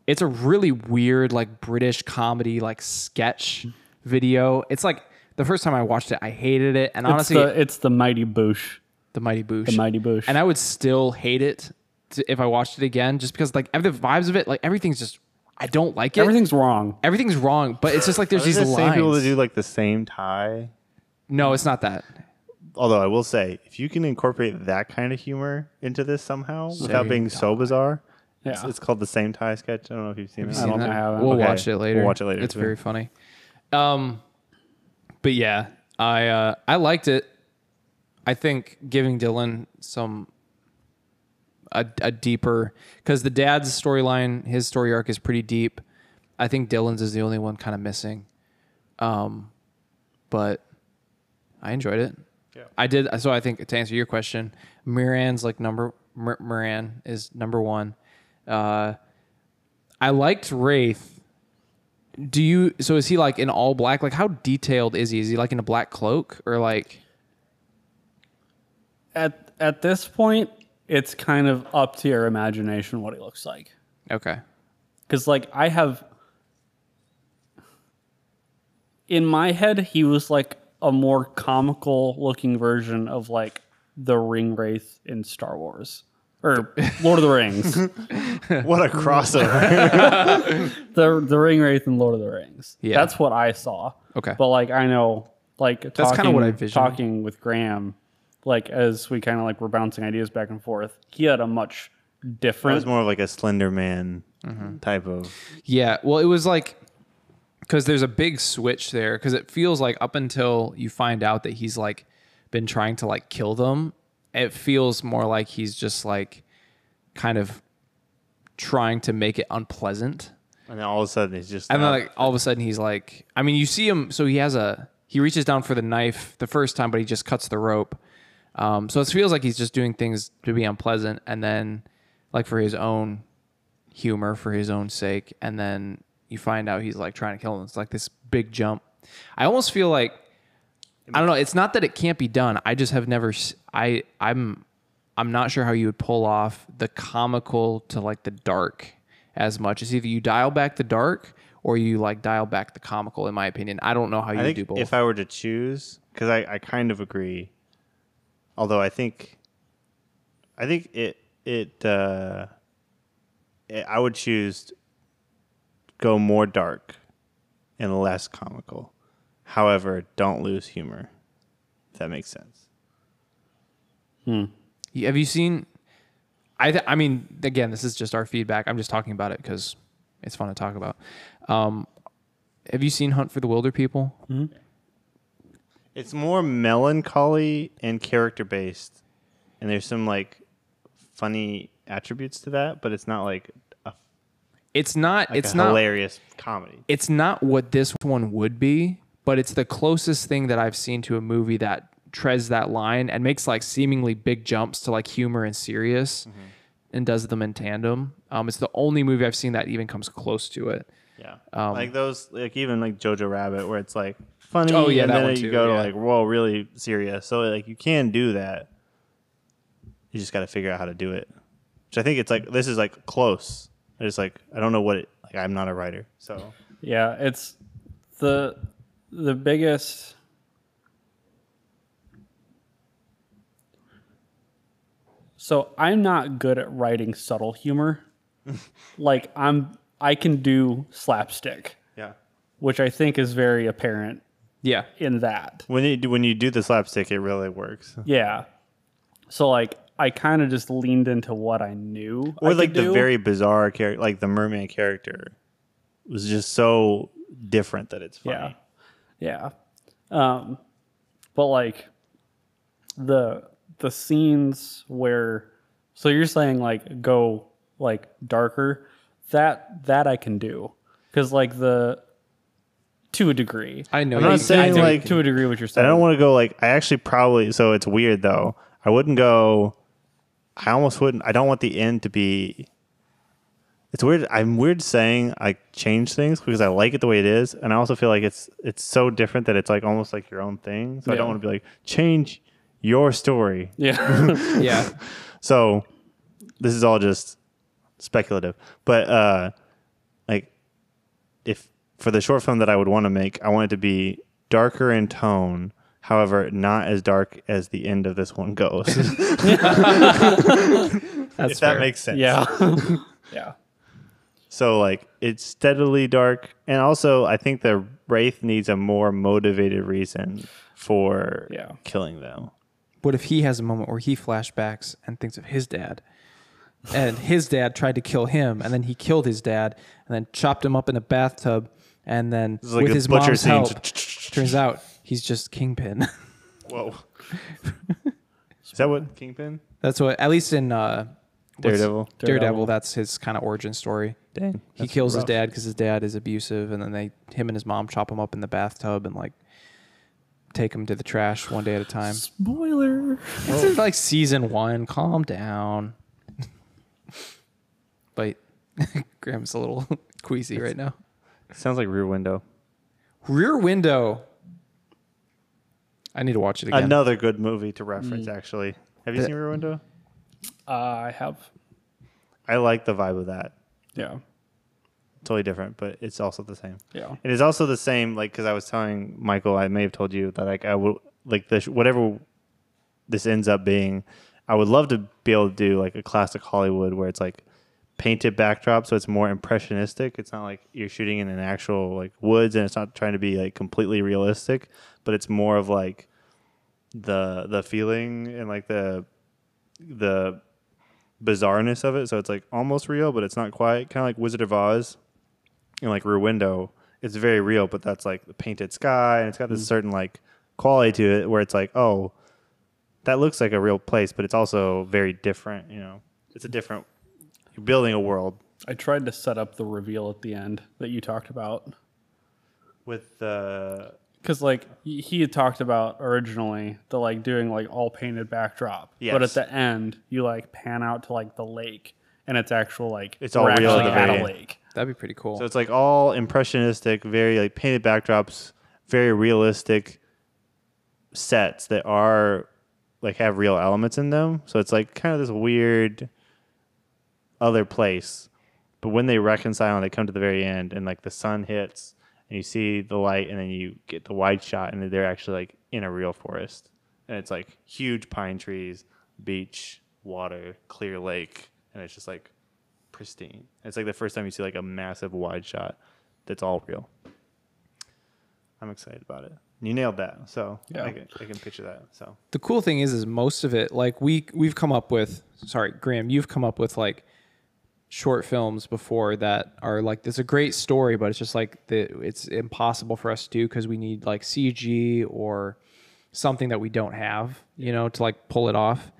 it's a really weird like British comedy like sketch video. It's like the first time I watched it, I hated it, and It's honestly, the, it's the Mighty Boosh. the Mighty Boosh. The Mighty Boosh. And I would still hate it to, if I watched it again, just because like the vibes of it, like everything's just I don't like it. Everything's wrong. everything's wrong, but it's just like there's these these the same people that do like the same tie? no, it's not that. Although I will say, if you can incorporate that kind of humor into this somehow without being so bizarre, it's, Yeah. it's called the same tie sketch. I don't know if you've seen it. I don't Seen know that? how We'll Okay, watch it later. we'll watch it later, It's too. very funny. Um, but yeah, I uh, I liked it. I think giving Dylan some a, a deeper because the dad's storyline, his story arc is pretty deep. I think Dylan's is the only one kind of missing. Um, but I enjoyed it. Yeah. I did. So I think to answer your question, Miran's like number Mir- Miran is number one. Uh, I liked Wraith. Do you? So is he like in all black? Like how detailed is he? Is he like in a black cloak or like? At at this point, it's kind of up to your imagination what he looks like. Okay. Because like I have in my head, he was like a more comical looking version of like the ring wraith in Star Wars or Lord of the Rings. What a crossover! the the ring wraith in Lord of the Rings. Yeah. that's what I saw. Okay. but like I know, like that's kinda what I envisioned. talking with Graham, like as we kind of like were bouncing ideas back and forth. He had a much different it was more of like a Slender Man mm-hmm. type of. Yeah. Well, it was like because there's a big switch there because it feels like up until you find out that he's like been trying to like kill them, it feels more like he's just like kind of trying to make it unpleasant. And then all of a sudden, he's just. And then like all of a sudden he's like I mean you see him so he has a he reaches down for the knife the first time but he just cuts the rope. Um, so it feels like he's just doing things to be unpleasant and then like for his own humor for his own sake and then you find out he's like trying to kill him. It's like this big jump. I almost feel like I don't know, it's not that it can't be done. I just have never I I'm I'm not sure how you would pull off the comical to like the dark as much. It's either you dial back the dark or you like dial back the comical. In my opinion, I don't know how you I think do both. if I were to choose, because I, I kind of agree. Although I think, I think it it, uh, it I would choose go more dark and less comical. However, don't lose humor. If that makes sense. You- have you seen? I th- I mean, again, this is just our feedback. I'm just talking about it because it's fun to talk about. Um, have you seen Hunt for the Wilderpeople? It's more melancholy and character based, and there's some like funny attributes to that, but it's not like a, it's not like it's a not hilarious comedy. it's not what this one would be, but it's the closest thing that I've seen to a movie that treads that line and makes like seemingly big jumps to like humor and serious Mm-hmm. and does them in tandem. Um, it's the only movie I've seen that even comes close to it. Yeah, Um, like those, like even like Jojo Rabbit, where it's like funny, Oh, yeah, and that then one you too, go yeah. to like whoa, really serious. So like you can do that. You just got to figure out how to do it. Which I think it's like this is like close. I just like I don't know what it. Like I'm not a writer, so Yeah, it's the the biggest So I'm not good at writing subtle humor. like I'm I can do slapstick, yeah. which I think is very apparent Yeah. in that. When you do, when you do the slapstick, it really works. Yeah. So like I kind of just leaned into what I knew. Or I like the do. very bizarre character, like the merman character, was just so different that it's funny. Yeah. Yeah. Um, but like the the scenes where so you're saying like go like darker that that I can do because like the to a degree I know. I'm not saying, know- like- to a degree what you're saying. I don't want to go like I actually probably so it's weird though. I wouldn't go. I almost wouldn't. I don't want the end to be. It's weird. I'm weird saying I change things because I like it the way it is, and I also feel like it's it's so different that it's like almost like your own thing. So I don't want to be like change your story. Yeah. yeah. So this is all just speculative, but uh, like if for the short film that I would want to make, I want it to be darker in tone. However, not as dark as the end of this one goes. If fair. that makes sense. yeah. yeah. So like it's steadily dark, and also I think the wraith needs a more motivated reason for Yeah. killing them. What if he has a moment where he flashbacks and thinks of his dad? And his dad tried to kill him, and then he killed his dad, and then chopped him up in a bathtub, and then is like with a his butcher mom's scene. help, turns out he's just Kingpin. Whoa. is that what Kingpin? that's what, at least in uh, what's- Daredevil. Daredevil, Daredevil. that's his kind of origin story. Dang. He that's kills his dad because his dad is abusive, and then they, him and his mom, chop him up in the bathtub and like take him to the trash one day at a time. Spoiler. is like season one. Calm down. but Graham's a little queasy right now. Sounds like Rear Window. Rear Window. I need to watch it again. Another good movie to reference, actually. Have you The- seen Rear Window? Uh, I have. I like the vibe of that. Yeah. Totally different, but it's also the same. Yeah. It is also the same, like, because I was telling Michael, I may have told you that, like, I would, like, this, whatever this ends up being, I would love to be able to do, like, a classic Hollywood where it's, like, painted backdrop, so it's more impressionistic. It's not like you're shooting in an actual, like, woods and it's not trying to be, like, completely realistic, but it's more of, like, the the feeling and like the the bizarreness of it. So it's like almost real, but it's not quite. Kind of like Wizard of Oz and like Rear Window. It's very real, but that's like the painted sky, and it's got this mm-hmm. certain like quality to it where it's like, oh, that looks like a real place, but it's also very different. You know, it's a different. You're building a world I tried to set up the reveal at the end that you talked about. with the. Because like he he had talked about originally the like doing like all painted backdrop, but at the end you like pan out to like the lake, and it's actual like It's all we're real at actually the at a lake. That'd be pretty cool. So it's like all impressionistic, very like painted backdrops, very realistic sets that are like have real elements in them. So it's like kind of this weird other place. But when they reconcile and they come to the very end and like the sun hits and you see the light and then you get the wide shot and they're actually like in a real forest. And it's like huge pine trees, beach, water, clear lake, and it's just like pristine. It's like the first time you see like a massive wide shot that's all real. I'm excited about it. You nailed that. So Yeah. I, can, I can picture that. So the cool thing is is most of it like we we've come up with sorry graham you've come up with like short films before that are like there's a great story but it's just like the it's impossible for us to do because we need like cg or something that we don't have you know to like pull it off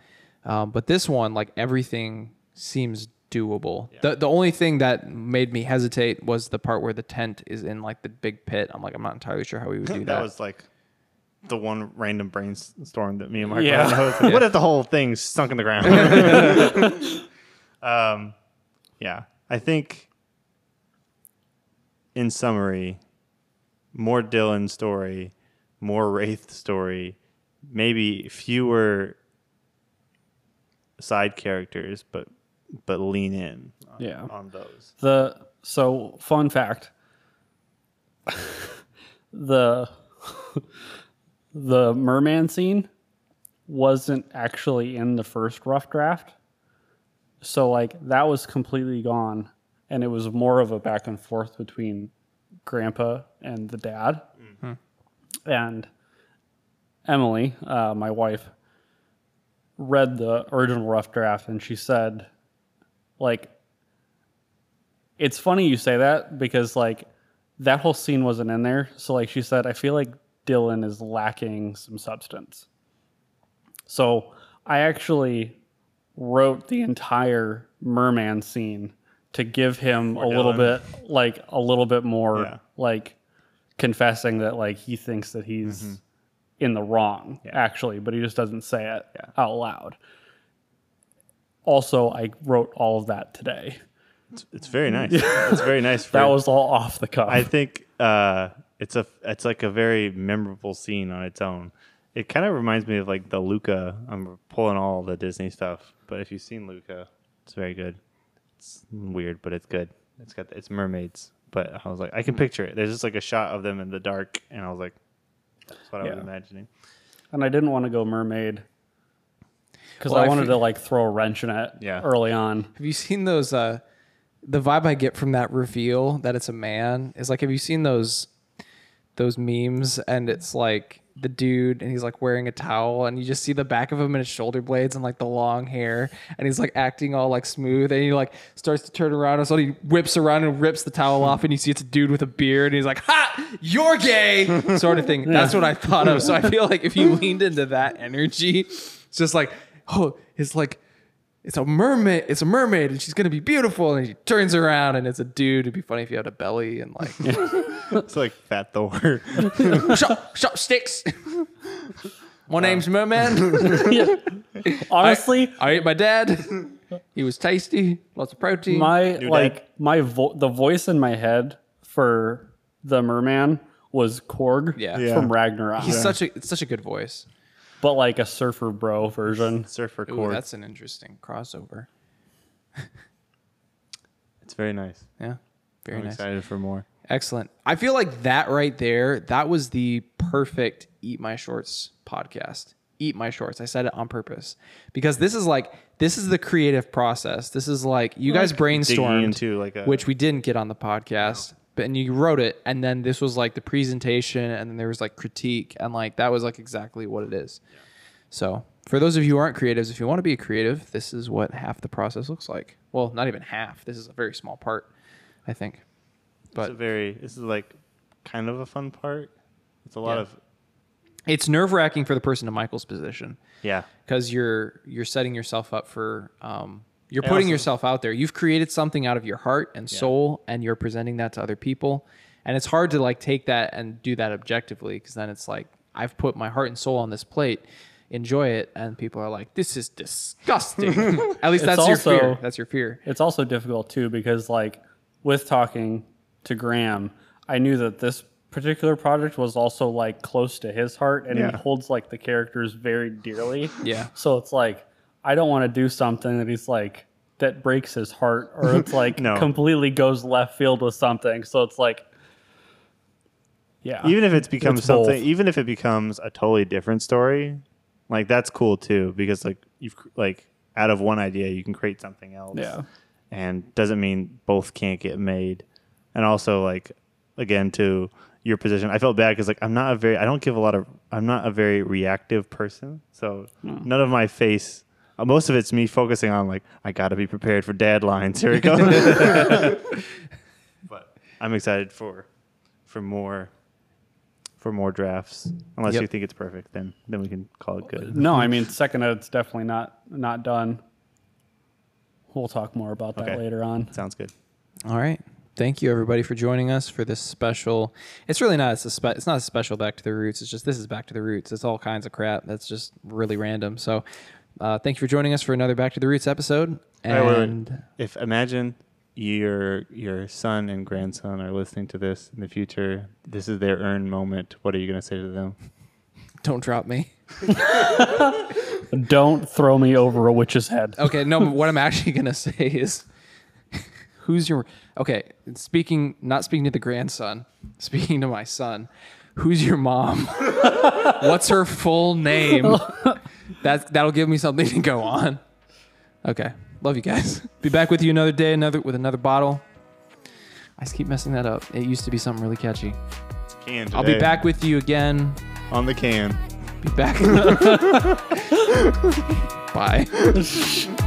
um, but this one like everything seems doable. The the only thing that made me hesitate was the part where the tent is in like the big pit. I'm like I'm not entirely sure how we would do that, that. was like the one random brainstorm that me and Mark Yeah. had. I was like, What if the whole thing sunk in the ground? um, yeah, I think. In summary, more Dylan story, more Wraith story, maybe fewer side characters, but but lean in on, Yeah. on those. The so fun fact. the the merman scene wasn't actually in the first rough draft. So like that was completely gone and it was more of a back and forth between grandpa and the dad. And Emily, uh, my wife, read the original rough draft and she said like it's funny you say that because like that whole scene wasn't in there. So like she said, I feel like Dylan is lacking some substance. So I actually wrote the entire merman scene to give him a little bit like a little bit more Yeah. like confessing that like he thinks that he's in the wrong actually, but he just doesn't say it out loud. Also, I wrote all of that today. It's very nice. it's very nice. For, That was all off the cuff. I think uh, it's a it's like a very memorable scene on its own. It kind of reminds me of like the Luca. I'm pulling all the Disney stuff, but if you've seen Luca, it's very good. It's weird, but it's good. It's got it's mermaids, but I was like, I can picture it. There's just like a shot of them in the dark, and I was like, that's what I was imagining. and I didn't want to go mermaid because Well, I I wanted fe- to like throw a wrench in it Yeah. early on. Have you seen those? Uh, the vibe I get from that reveal that it's a man is like, have you seen those those memes? And it's like the dude, and he's like wearing a towel, and you just see the back of him and his shoulder blades and like the long hair, and he's like acting all like smooth, and he like starts to turn around, and so he whips around and rips the towel off, and you see it's a dude with a beard, and he's like, "Ha, you're gay," sort of thing. That's what I thought of. So I feel like if you leaned into that energy, it's just like, oh, it's like it's a mermaid. It's a mermaid, and she's gonna be beautiful. And she turns around, and it's a dude. It'd be funny if you had a belly and like, It's like Fat Thor. shut, shut sticks. My name's uh. Merman. Honestly, I ate my dad. He was tasty, lots of protein. my New like dad. my vo- the voice in my head for the merman was Korg Yeah. Yeah. from Ragnarok, He's such a it's such a good voice. But like a surfer bro version. Surfer Ooh, cord. that's an interesting crossover. It's very nice. Yeah, very I'm nice. excited for more. Excellent. I feel like that right there, that was the perfect Eat My Shorts podcast. Eat My Shorts. I said it on purpose because this is like this is the creative process. This is like you guys Digging brainstormed into like a which we didn't get on the podcast. But and you wrote it, and then this was like the presentation, and then there was like critique, and like that was like exactly what it is. So for those of you who aren't creatives, if you want to be a creative, this is what half the process looks like. Well, not even half. This is a very small part, I think. it's But a very this is like kind of a fun part. It's a lot Yeah. of it's nerve wracking for the person in Michael's position yeah. because you're you're setting yourself up for um, you're putting also- yourself out there. You've created something out of your heart and soul, and you're presenting that to other people. And it's hard to like take that and do that objectively because then it's like I've put my heart and soul on this plate. Enjoy it, and people are like, "This is disgusting." At least It's that's your fear. That's your fear. It's also difficult too because like with talking to Graham, I knew that this particular project was also like close to his heart and Yeah. he holds like the characters very dearly. Yeah. So it's like I don't want to do something that he's like that breaks his heart or it's like No. completely goes left field with something. So it's like yeah. even if it's become It's something both. even if it becomes a totally different story like that's cool too because like you've like out of one idea you can create something else Yeah. and doesn't mean both can't get made and also like again to your position i felt bad because like i'm not a very i don't give a lot of i'm not a very reactive person so Hmm. none of my face Uh, most of it's me focusing on like i gotta be prepared for deadlines here it goes but i'm excited for for more for more drafts. Unless Yep. you think it's perfect, then then we can call it good. No, I mean second it's definitely not not done. we'll talk more about that Okay. later on. Sounds good. All right. Thank you everybody for joining us for this special. It's really not a spe- it's not a special back to the roots. It's just this is back to the roots. It's all kinds of crap. That's just really random. So, uh, thank you for joining us for another back to the roots episode. And If imagine your your son and grandson are listening to this in the future, this is their earned moment. What are you gonna say to them? don't drop me. Don't throw me over a witch's head. Okay, no. but what I'm actually gonna say is, who's your okay? Speaking, not speaking to the grandson, speaking to my son. Who's your mom? What's her full name? That that'll give me something to go on. Okay, love you guys. Be back with you another day, another with another bottle. I just keep messing that up. It used to be something really catchy. Can I'll be back with you again. on the can. Be back. Bye.